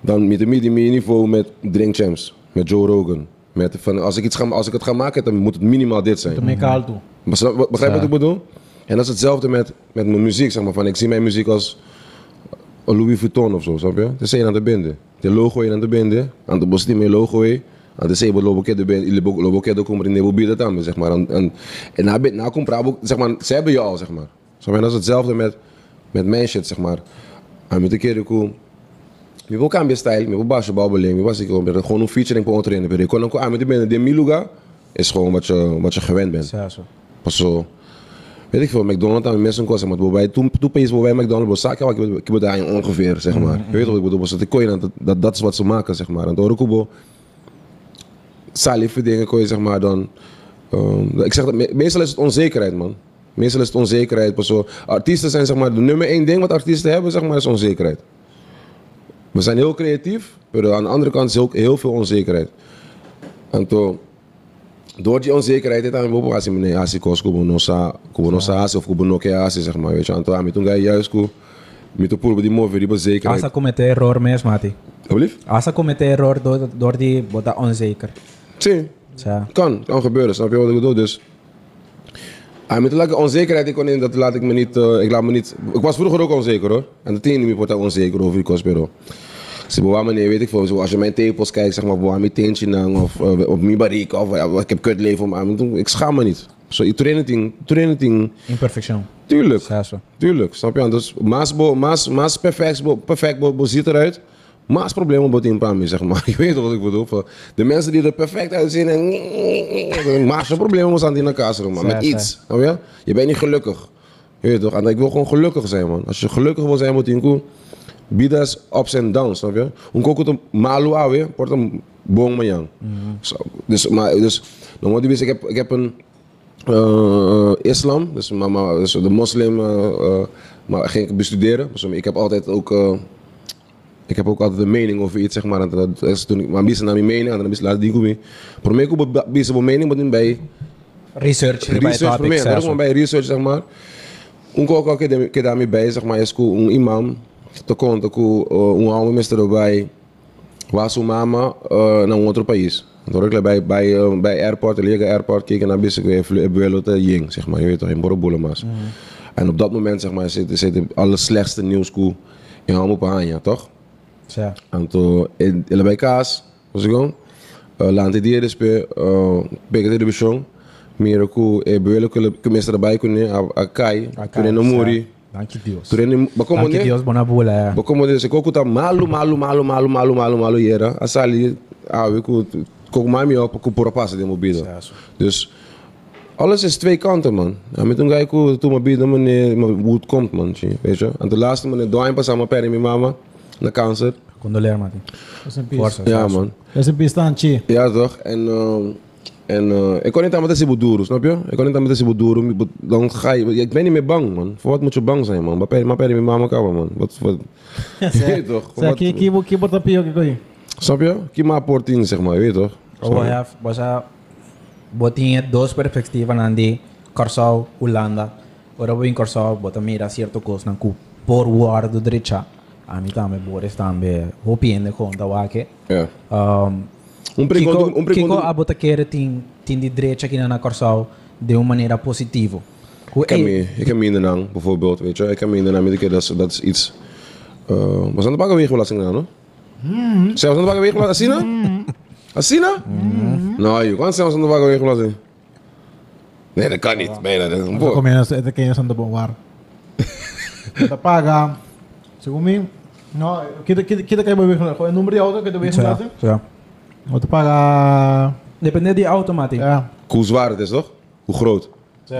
Dan met een medium niveau met Drink Champs, met Joe Rogan. Met van, als, ik iets ga, als ik het ga maken, dan moet het minimaal dit zijn. Te me kaal toe. Begrijp je wat ik bedoel? En dat is hetzelfde met, met mijn muziek, zeg maar. Van, ik zie mijn muziek als Louis Vuitton of zo, snap je? Is één aan de binden. De logo is aan de binden. Aan de bos die mijn logo is. Aan de zee lobo ke de ben, lobo ke de kommer in nebo bieden dan, zeg maar. En, en, en na, na comprar, ook, zeg maar, ze hebben je al, zeg maar. Snap je? Dat is hetzelfde met, met mijn shit, zeg maar. En met een keer, ik wil cambia style, mi wil basje babbeling, mi was ik gewoon een featuring voor trainen. Maar ik kon ook aan met de de miluga is gewoon wat je, wat je gewend bent. Sa so. Pas zo. Weet ik veel, McDonald's aan mensen kosten, maar bij toen toen pees bij McDonald's, zaken wat ik heb daar ongeveer, zeg maar. Je weet wat ik bedoel, dat ik kon je dat, dat is wat ze maken, zeg maar. En door Kubo, salieve dingen kon je zeg maar dan. ehm, ik zeg dat me- meestal is het onzekerheid, man. Meestal is het onzekerheid. Pas zo. Artiesten zijn zeg maar de nummer één ding wat artiesten hebben, zeg maar, is onzekerheid. We zijn heel creatief, maar aan de andere kant is ook heel veel onzekerheid. En toen, door die onzekerheid, het aan me als ik meneer als ik kost, kubo nosa, kubo nosa asi of kubo noke asi, zeg maar, weet je. En toen, aan toen ga je juist ku, met de poel die move, die onzekerheid. Asa comete error mes mati. Alsjeblieft? Asa comete error door, door die onzeker. Zie. Sa. Kan, kan gebeuren, snap je wat ik bedoel? Dus. Ah, met de onzekerheid ik kon in, dat laat ik me niet, eh, ik laat me niet. Ik was vroeger ook onzeker hoor. En de tien wordt ook onzeker over die kospero. Ze bewaar me niet, weet ik veel. Als je mijn tepels kijkt, zeg maar, bewaar mijn teentje nang of uh, op mijn barik of uh, ik heb kutleven om aan. Ik schaam me niet. Zo, je training, training, Imperfecção. tuurlijk. So. Tuurlijk, snap je? Dus maas, bo, maas, maas perfect, bo, perfect bo, bo ziet eruit. Maas problemen bot in Pami, zeg maar. (laughs) Je weet wat ik bedoel. Van De mensen die er perfect uitzien en (laughs) maas je problemen moet aan die elkaar man. Ja, Met iets, snap je? Je bent niet gelukkig. Je weet toch? En ik wil gewoon gelukkig zijn, man. Als je gelukkig wil zijn, moet je in Bidas ups en downs, snap je? Un coco te malu awe, wordt een boom. Zo, Dus, maar, dus, dan moet je weten, ik heb, ik heb een eh, islam, dus, maar, maar, dus de moslim, eh, eh, maar ging ik bestuderen. Dus ik heb altijd ook, eh, ik heb ook altijd een mening over iets, zeg maar. En dat is toen ik, maar bisa naar mijn mening, en dan bisa laat die kumi. Voor mij ik bisa mijn mening, maar bij Research. bij research voor mij, bij research zeg maar. Un coco que que daarmee bij zeg maar is un imam te conta com uh, um alma mestre bij was sua mama naar een outro país. Então ik bij bij uh, bij airport, liga airport keken naar binnen ik wel te jing zeg maar, je weet toch in Borobulemas. En op dat moment zeg maar zit zit het allerslechtste nieuwskoe in Hamo Pahanya, toch? Então, ele ele vai casa, uh, lá ante dia despe, uh, pega de bichão, Mira ku e buelo que que mestra bai kune a a kai, kune no muri. Dank je Dios. Turene bakomo Dank je ne. Dios, bona bula. Bakomo de se koku ta malu malu malu malu malu malu malu yera. Asali ah we ku koku mami op ku pura passa de mobile. Dus alles is twee kanten, man. Ja, met een guy ko toen mijn bieden meneer hoe het komt, man. Weet je? En de laatste meneer doin pas aan mijn peri mijn mama na cancer. Condoleer. Forza. Ja, man. Rest in peace, Tanchi. Ja, toch? En, ehm, en eh, ik kon niet aan met deze boeduru, snap je? Ik kon niet aan met deze boeduru. Dan ga je... Ik ben niet meer bang, man. Voor wat moet je bang zijn, man? Maar maar peri mijn mama kawa, man. Wat, wat... (laughs) Je weet toch? Zeg, Wat- ki ki ki bota pio ki koi. Snap je? Kima portin, zeg maar. Je weet toch? Oh, have, basta, botinha dos perspectivas nandi Corsau, Holanda. Ora vou em Corsau, bota mira certo coisa, não por war do direita. A mim também, Boris também, hopiende conta wake. Ja. Um, Um Kiko, pergunto... Um Kiko pergunto... a bota querer tem, tem de direita aqui na Corsau de uma maneira positiva. Hoe- Ik heb, eh, (laughs) me, ik heb minder lang, bijvoorbeeld, weet je. Ik heb minder lang, met keer dat, is- dat is iets... Uh, was aan de bakken weegbelasting nou, no? Zelfs aan de bakken weegbelasting? Asina? Asina? Nou, je kan zelfs aan de bakken weegbelasting. Nee, dat kan niet. Nee, dat is een Ito boor. kami na ito kaya sa ndabong war. Kita paga. Siguro mi no kita kita kayo bawik na ko ang numero di auto kita bawik Zo, na ja, ja. O to paga. Depende die automatisch. Ja. Hoe zwaar het is, toch? Hoe groot?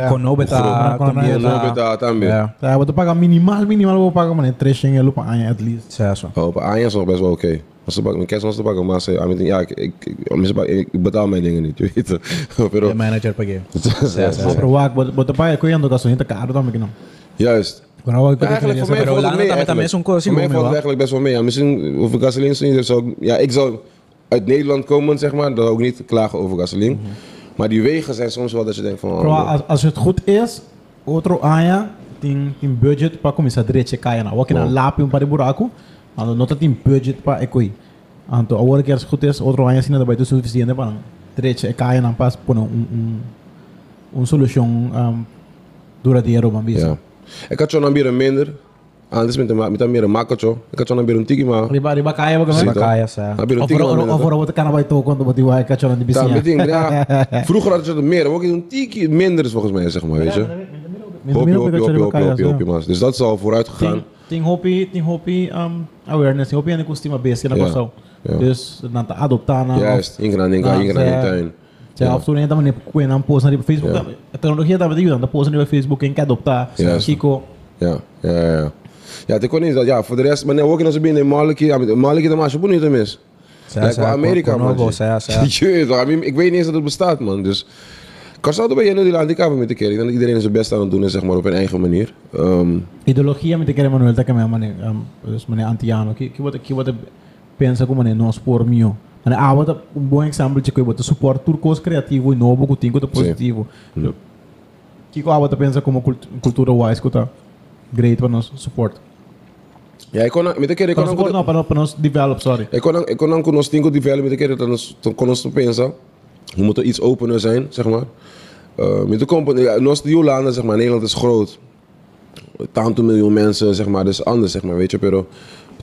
Con no beta, Groot. con Con Ja, no no beta também. Ja, Ja, o to paga minimal minimal o paga man treshing elo pa anya at least. zo, zo. Oh, op Anja is nog best wel oké. Als de bak, mijn kerst was de bakken, maar ze, I mean, ja, ik, ik, ik, ik, betaal mijn dingen niet, je weet het. De manager pagay. Ja, zo. Pero wag o to paga ko yan do gasolina caro também que não. Juist. Ko Ja, eigenlijk voor mij valt het mee. eigenlijk. Voor mij valt het eigenlijk best wel mee. Ja, misschien over gasoline zou- ja, ik zou uit Nederland komen, zeg maar. Dan ook niet klagen over gasoline. Maar die wegen zijn soms wel dat je denkt van... oh, Pero als, als het goed is, outro anya tem tem budget começar direito kaya na. Na Wow. lapi um para buraco. Ano nota tem budget para ekoi. Anto agora que as goed is, outro anya sina tu suficiente para direito kaya na pas pono um um um solução um duradouro man bisa. Ik had zo'n ambieren minder. Anders met een met een meer een makkertje. Ik had zo'n een tiki maar. Riba riba kaya ba kami? Kaya sa. Of tiki of ora wat kan bij to quando bati wa ka chona di Ja, met bisinya. ding, ja. Vroeger hadden ze het meer. Ook een tiki minder is volgens mij, zeg maar, weet je. Hopje, hopje, hopje, hopje, hopje, hopje, maar. Dus dat is al vooruit gegaan. Ting hopi ting hopi um awareness, ting hopi ani kustima base na Ja. koso. Ja. Dus nanta adoptar na. Juist, ingaan, ingaan, ingaan in tuin. Ja, of toen je dan kuya ng post rin Facebook. Ja. A tecnologia dapat yun, ang post na rin Facebook yung kadopta. Ja. Chico. Ja, ja, ja. ja. Ja, het kon niet. dat- Ja, voor de rest, maar nee, ook als binnen in Maliki, met Maliki dan maar je niet te mis. Lijkt wel Amerika, man. Jezus, ik weet niet eens dat het bestaat, man. Dus, Carsado ben je nu die handicap met de keer. Ik denk dat iedereen zijn best aan het doen is, zeg maar, op een eigen manier. Ehm, Ideologia mi te kere Manuel ta kami mane um dus mane antiano ki wat pensa como no spor mio. Mane awat um bom exemplo de que bota support turcos criativo e novo que tinha positivo. Ki ko awat pensa como cult cultura wise ko ta great para nos support. ja, ik kon, met keer, ik kon, support no para para nos develop sorry. ik kon, ik kon con ons tinko develop met keer, dan dan kon ons pensa. We moeten iets opener zijn, zeg maar. Uh, met de company, ja, nos de Jolanda, zeg maar, Nederland is groot. Tanto miljoen mensen, zeg maar, dus anders, zeg maar, weet je, pero...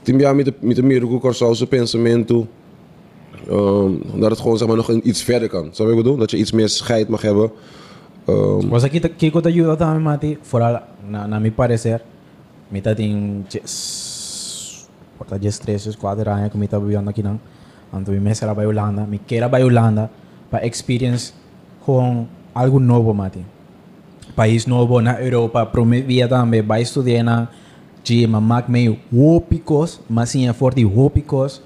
Tim jaar met de, met de Corso, zijn pensamento. Um, dat het gewoon, zeg maar, nog iets verder kan. Zou je wat ik bedoel? Dat je iets meer scheid mag hebben. Um, Was aqui Kiko te ayuda também, Mati. Fora, na, na mi parecer, mi ta tem porta de três, quatro anos que mi ta vivendo aqui não. Então mi mesa era para Holanda, mi queira para Holanda para experience com algo novo, Mati. País novo na Europa, promovia também, vai estudar na de mamak meio hópicos, mas sim é forte hópicos,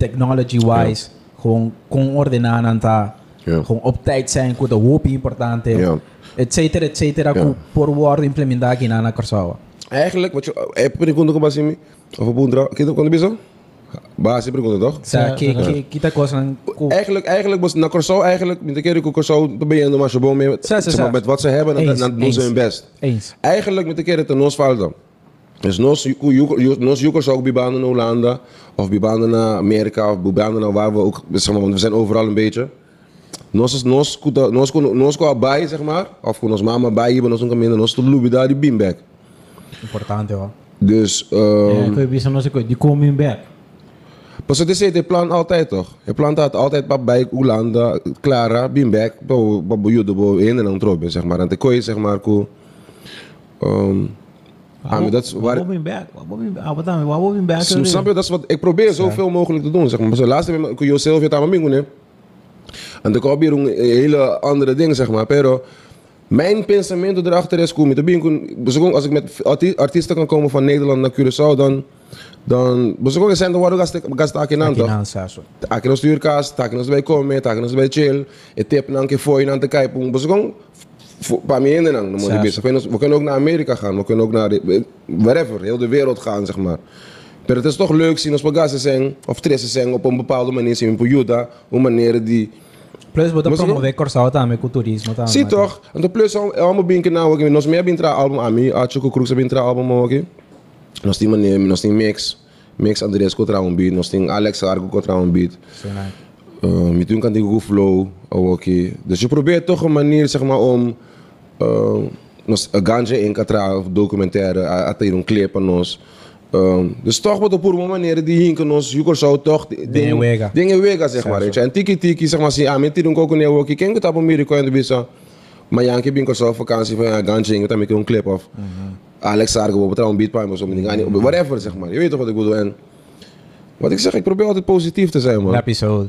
technology wise, com com ordenar tá Ja. gewoon op tijd zijn, goed, dat hoop important is, Ja. et cetera, et cetera, Ja. ja. por worden implementar aqui na Corsawa. eigenlijk, wat je... Heb je een kunde gebasimi? Of een boendra? Kijk, kon je je een kunde, toch? Sa, Ja, que, ja. que, kita coisa, ko, Eigenlijk, eigenlijk was na Corso eigenlijk, met de keer ik Corso ben je maar zo mee, Sa, sa, zeg maar, met wat ze hebben, dan, dan doen ze hun best. eens. Eigenlijk met de keer het nos falda. Dus nos nos Jukers ook bibanden naar Hollanda of bibanden naar Amerika of bibanden naar waar we ook, zeg maar, want we zijn overal een beetje. Nos is nos nos nos bij zeg maar, of kun ons mama bij hebben nos een kamina nos te lubi daar die beanbag. Importante, hoor. Dus Ja, ehm ko bisa no se ko di coming back. Maar zo is het, je plant altijd toch? Je plant dat altijd bij bij Ulanda, Clara, Bimbek, bij Judo, bij een en dan troben, zeg maar. En dan kon je zeg maar. Um, I mean, that's what back. mean, back. What in back? Snap je? Dat is wat ik probeer zoveel mogelijk te doen. Zeg maar. Laatste keer kun je jezelf het aan mijn mingoen. En de je een eh, hele andere ding zeg maar. Pero, mijn pensamento erachter is, kom als ik met artiesten kan komen van Nederland naar Curaçao, dan. Dan, dus zijn er waar ook in aan toch? Taak bij komen, bij chill. Ik tip een keer voor je aan te kijken gewoon paar meer in dan. We kunnen- We ook naar Amerika gaan, we kunnen ook naar wherever, heel de wereld gaan zeg maar. Maar het is toch leuk zien als we gasten zijn of tressen zijn op een bepaalde manier zien we Juda, op manieren die Plus, wat promover Corsao também com turismo também. Zie toch? En de plus al allemaal binken nou ook. Nos meer bintra album a mim, a Choco Cruz bintra album ook. Nos tem manier, nos tem mix, mix Andres contra um beat, nos tem Alex Argo contra beat. Sim, né? Uh, met toen kan die goed flow ook. Dus je probeert toch een manier zeg maar om uh, nos a ganja in katra of documentaire, ter een clip aan ons. Um, dus toch wat op een manier die hinken nos, je zou toch di- Dingen wega. Dingen zeg maar. weet je. En tiki tiki zeg maar, si ah, met die doen ook een heel ook. Ken het op Amerika in de bisa. Maar ja, ik ben zo vakantie van ja, ganja in, dan ik een clip of. Alex Sargo bijvoorbeeld trouwens een beat of zo, niet- whatever zeg maar. Je weet toch wat ik bedoel. En wat ik zeg, ik probeer altijd positief te zijn man. Episode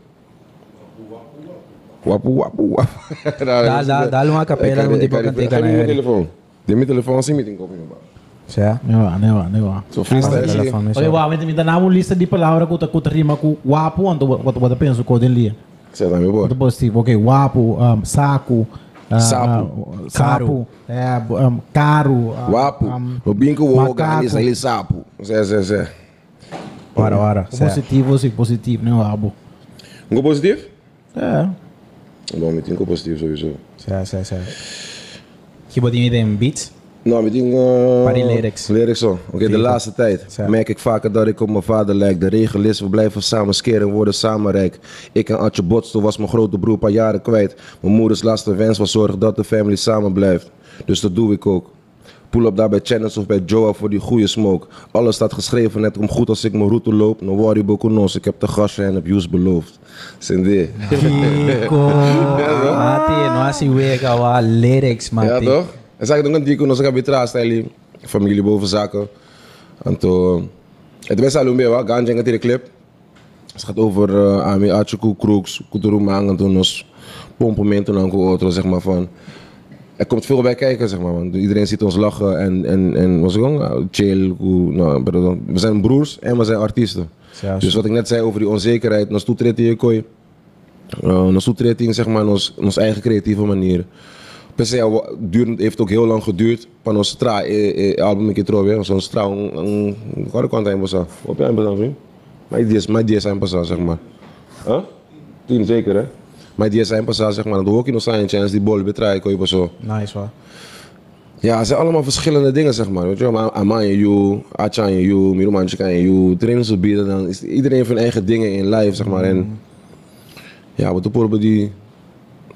Wapu, wapu, wapu. (laughs) Dá, dá, dá-lhe uma capela onde para cantar. Tem meu telefone. É? me meu telefone assim, me tem copinho, Cioè? Ne va, ne va, ne va. So freestyle sì. Poi va, mentre mi danno una lista di parole che tu rima con wapu, quando quando penso con lì. Sì, dai, buono. Dopo sì, ok, wapu, saco, sapo, sapo, é, caro, uh, wapu. Um, o bingo o organiza sapo. Sì, sì, sì. Ora, ora. Positivo, sim positivo, ne va, bu. Um positivo? É. Nou, met ingo positief sowieso. Certo, certo, certo. Que botinho tem beats? Nou, met ingo... Maar die lyrics. Lyrics zo. Oké, de laatste tijd merk ik vaker dat ik op mijn vader lijk. De regel is, we blijven samen skeren en worden samen rijk. Ik en Atje Botstel was mijn grote broer een paar jaren kwijt. Mijn moeders laatste wens was zorgen dat de family samen blijft. Dus dat doe ik ook. Pull up daar bij Channels of bij Joa voor die goede smoke. Alles staat geschreven, net om goed als ik mijn route loop. No worry, bokonos, ik heb de gasten en heb Joes beloofd. Sinde. Kiko. (laughs) Mati, no asi wega wa lyrics, Ja, mati. toch? En zeg ik dan dico, als ik heb weer stijl, familie boven zaken. En toen, het best al meer, wa, ganja in de clip. Het gaat over uh, Ami Achuku, Crooks, Kuturu Mang, en toen ons pompementen en auto, zeg maar van. Er komt veel bij kijken, zeg maar. Want iedereen ziet ons lachen en, en, en was gewoon uh, chill. Nou, we zijn broers en we zijn artiesten. Ja, dus wat ik net zei over die onzekerheid, nos toetreedt in je kooi. Uh, nos toetreedt in zeg maar, ons, ons eigen creatieve manier. Per se duurt, heeft ook heel lang geduurd. Van ons tra, eh, eh, album ik het weer. Ons tra, een, een, een kwart aan passar. Op jij passar, vriend? Mijn mijn passar, zeg maar. Huh? Tien zeker, hè? maar die zijn pas aan, zeg maar, dat hoor in nog zijn die bol betreik, hoor je zo. Nice, hoor. Ja, het zijn allemaal verschillende dingen, zeg maar. Weet je wel, Amanje you, Achanje you, Mirumanje kan you, trainers bieden, dan is iedereen van eigen dingen in live, zeg maar. En mm. ja, we proberen die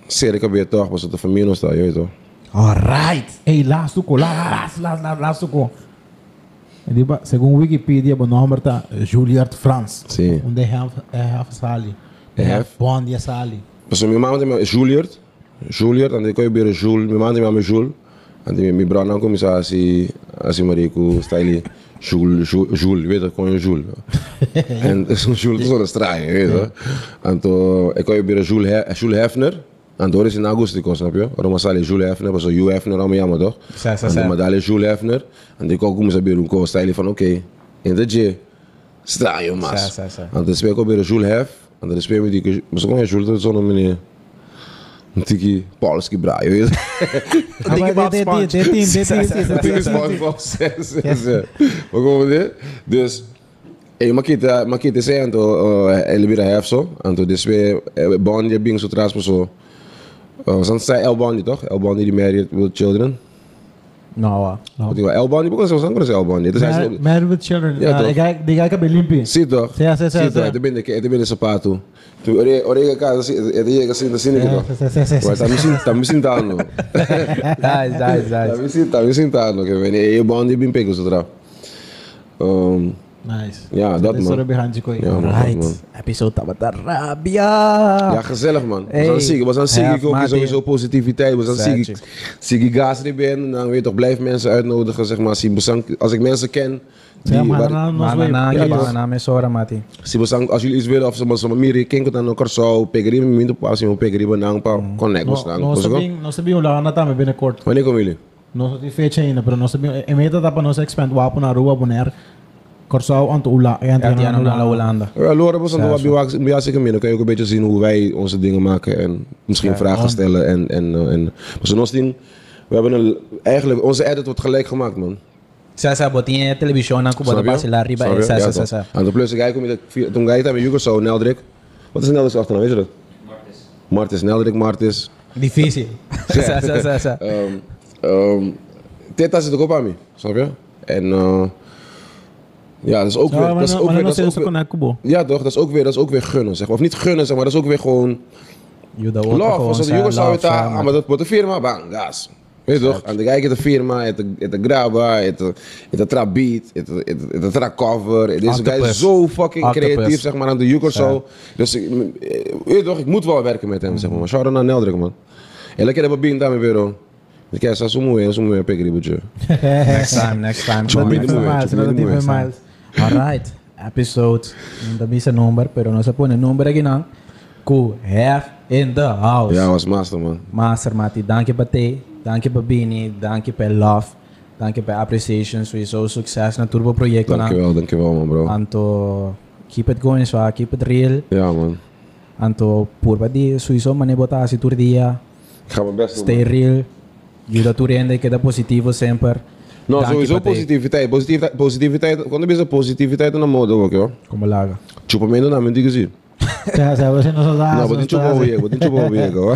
cirkel weer terug was ze de familie nog je weet toch. Alright. Hey, laatste las laatste, laatste, laatste die Según Wikipedia, o nome está Juliard Franz. Sim. Onde é a Sally. É a Bond heeft a Sally. Pessoal, minha mãe me Juliet, Juliet, ande coi bira Jul, mama die me Jul, ande mi mi brana como isso assim, assim marico style Jul, Jul, weet je, com Jul. En zo'n Jul is zo'n straai, weet je. En toen ik coi bira Jul, Jul Hefner. En door is in augustus, snap je? Roma sale Jule Hefner, was Jule Hefner aan mij, toch? Zij, zij, zij. En de medaille Jule Hefner. En die kook moest hebben een stijl van oké, in de J, straai je mas. En toen speel ik ook bij Jule Hefner. Andres mi dice, ma so come è giurto sono mene antichi polski bravi. Antichi pop sponge. Antichi sponge pop sponge. Ma come dire? Dus, e ma chi te, ma chi te sei anto è libera hefso, anto despe bond je bing so traspo so. San sai el bondi toch? El bondi die married with children. Nou, ah. Wat die El Bondi, bukan zo sang El Bondi. Dus hij Married is married with children. Ja, Ja, toch? die guy- die guy kan bij Limpi. Zie toch? Ja, ja, ja, Zie toch? ja. Ito bin de ito bin de sapato. Tu ore ore ka kasi ito ye kasi na sini Ja, ko. ja, ja, ja, ja. Wa tamisin tamisin tano. nice, nice, nice. Tamisin tamisin tano ke ben e Bondi bin pego sotra. Um Nice. Ja, dat, is man. er behind kooi. Ja, man. Right. Episode tabat Arabia. Ja, gezellig man. We Hey. We zijn ziek. half Ik ook sowieso positiviteit. We zijn ziek. Zetje. Ziek gas erin ben. Dan weet je toch, blijf mensen uitnodigen. Zeg maar. Als, ik mensen ken. Die, Ja, maar waar- dan nog Mana na, Ja, ja, toch? na me sora mati. Si besang, als jullie iets willen, of ze maar miri, ken dan ook zo, pegeri, minder pas, maar dan pa, connect, No, was dan. no Was ook? sabing, no sabing wala na tama binnenkort. Wanneer komen jullie? No sa fecha ainda, pero no sabing, e meta tapa no sa expand wapo na ruwa boner. Korsao anto ula, yan Ja, Laura, was zo. biwaak, biwaak ik dan kan je ook een beetje zien hoe wij onze dingen maken en misschien Ja, vragen man. stellen en, en, eh, en, maar zo'n ding, we hebben een, eigenlijk, onze edit wordt gelijk gemaakt, man. Sa sa botinha television na ko Snap bota je? pa sila riba Snap je? sa Ja, sa sa toch. sa. En de plus, ik kom met de, toen ga je met Hugo zo, Neldrik. Wat is Neldrik's achternaam, weet je dat? Martis. Martis, Neldrik Martis. Difícil. (laughs) Sa sa sa sa. Um, um, Teta zit ook op aan me, snap je? En uh, ja, dat is ook weer, dat is ook weer, dat is ook weer, ja toch, dat is ook weer, dat is ook weer gunnen, zeg maar. Of niet gunnen, zeg maar, dat is ook weer gewoon love. Als de jongens zou love het daar, ah, maar dat wordt de firma, bang, gas. Weet je toch? En dan kijk je de firma, het het de graba, het het de trap beat, het het het de trap cover. Deze guy is zo fucking creatief, zeg maar, aan de Yuko zo. Dus ik, eh, weet je toch, ik moet wel werken met hem, zeg maar. Maar shout out naar Neldrik, man. En lekker hebben we daar weer, hoor. Ik kijk, zo mooi, zo mooi, pekeri, boetje. Next time, next time. Time. Moe, miles, Moe. miles. Alright. Episode. Não bisa number, pero não se pone number aqui não. Ku have in the house. Ja, was master, man. Master Mati, dank je pa te, dank je pa Bini, dank je pa Love, dank je pa Appreciation, sowieso succes na Turbo Projecto na. Dankjewel, dankjewel, man, bro. Anto, keep it going, so keep it real. Ja, man. Anto, purba di, sowieso manebota si tur dia, Ik ga mijn best doen, stay real. Ajuda tu rende, queda positivo sempre. Dank je sowieso positiviteit. Positiviteit, positiviteit. Quando bisa positiviteit na mode ook, joh. Como laga. Chupa me na mente que sim. Sa wala no sa Não, vou te chupar o Diego, (laughs) vou te chupar o Diego, ó.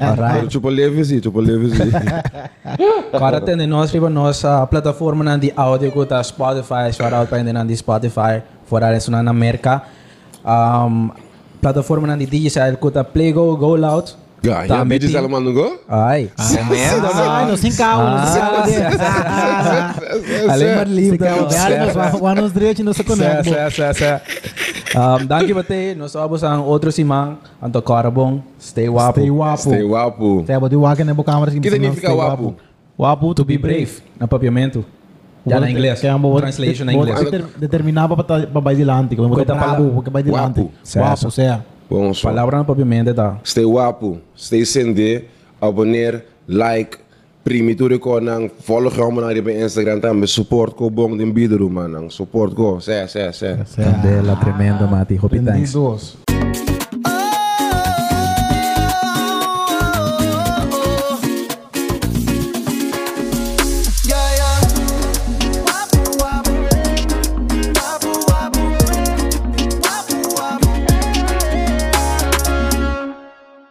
Alright. Chupa leve sim, chupa leve sim. (laughs) Agora tem nós riba nossa plataforma na de áudio que tá Spotify, shout out para na de Spotify, fora isso na América. Um, plataforma na de digital que tá Play Go, Go Loud. Ja, ja, Também dit is tem- allemaal nog, hoor. Ai. Ay, no sin kawo, no sin kawo din. Alleen maar liefde. Kaya nos wanos direito no sa Sa, connect. sa, sa, sa. Um, danke bate, nós abos ang outro simang, anto Carabong, stay wapo. Stay wapo. Stay wapo. Kaya di wakin na bo camera Que significa wapo? Wapo To be brave, na papiamento. Ya na inglês. Kaya mo Translation na inglês. Determinava pa tayo babay dilante. Kung mo Kuita pala- bravo, babay dilante. Wapo. Wapo, saya. Bom som. Palavra na papiamento tá. Stay wapo. Stay sende. Abonneer. Like. Primi tudo ko nang follow ko mo na rin pa Instagram também support ko bong din bidro man nang support ko. Sé, sé, sé. Candela tremenda, Mati. Hope thanks. Bendidos.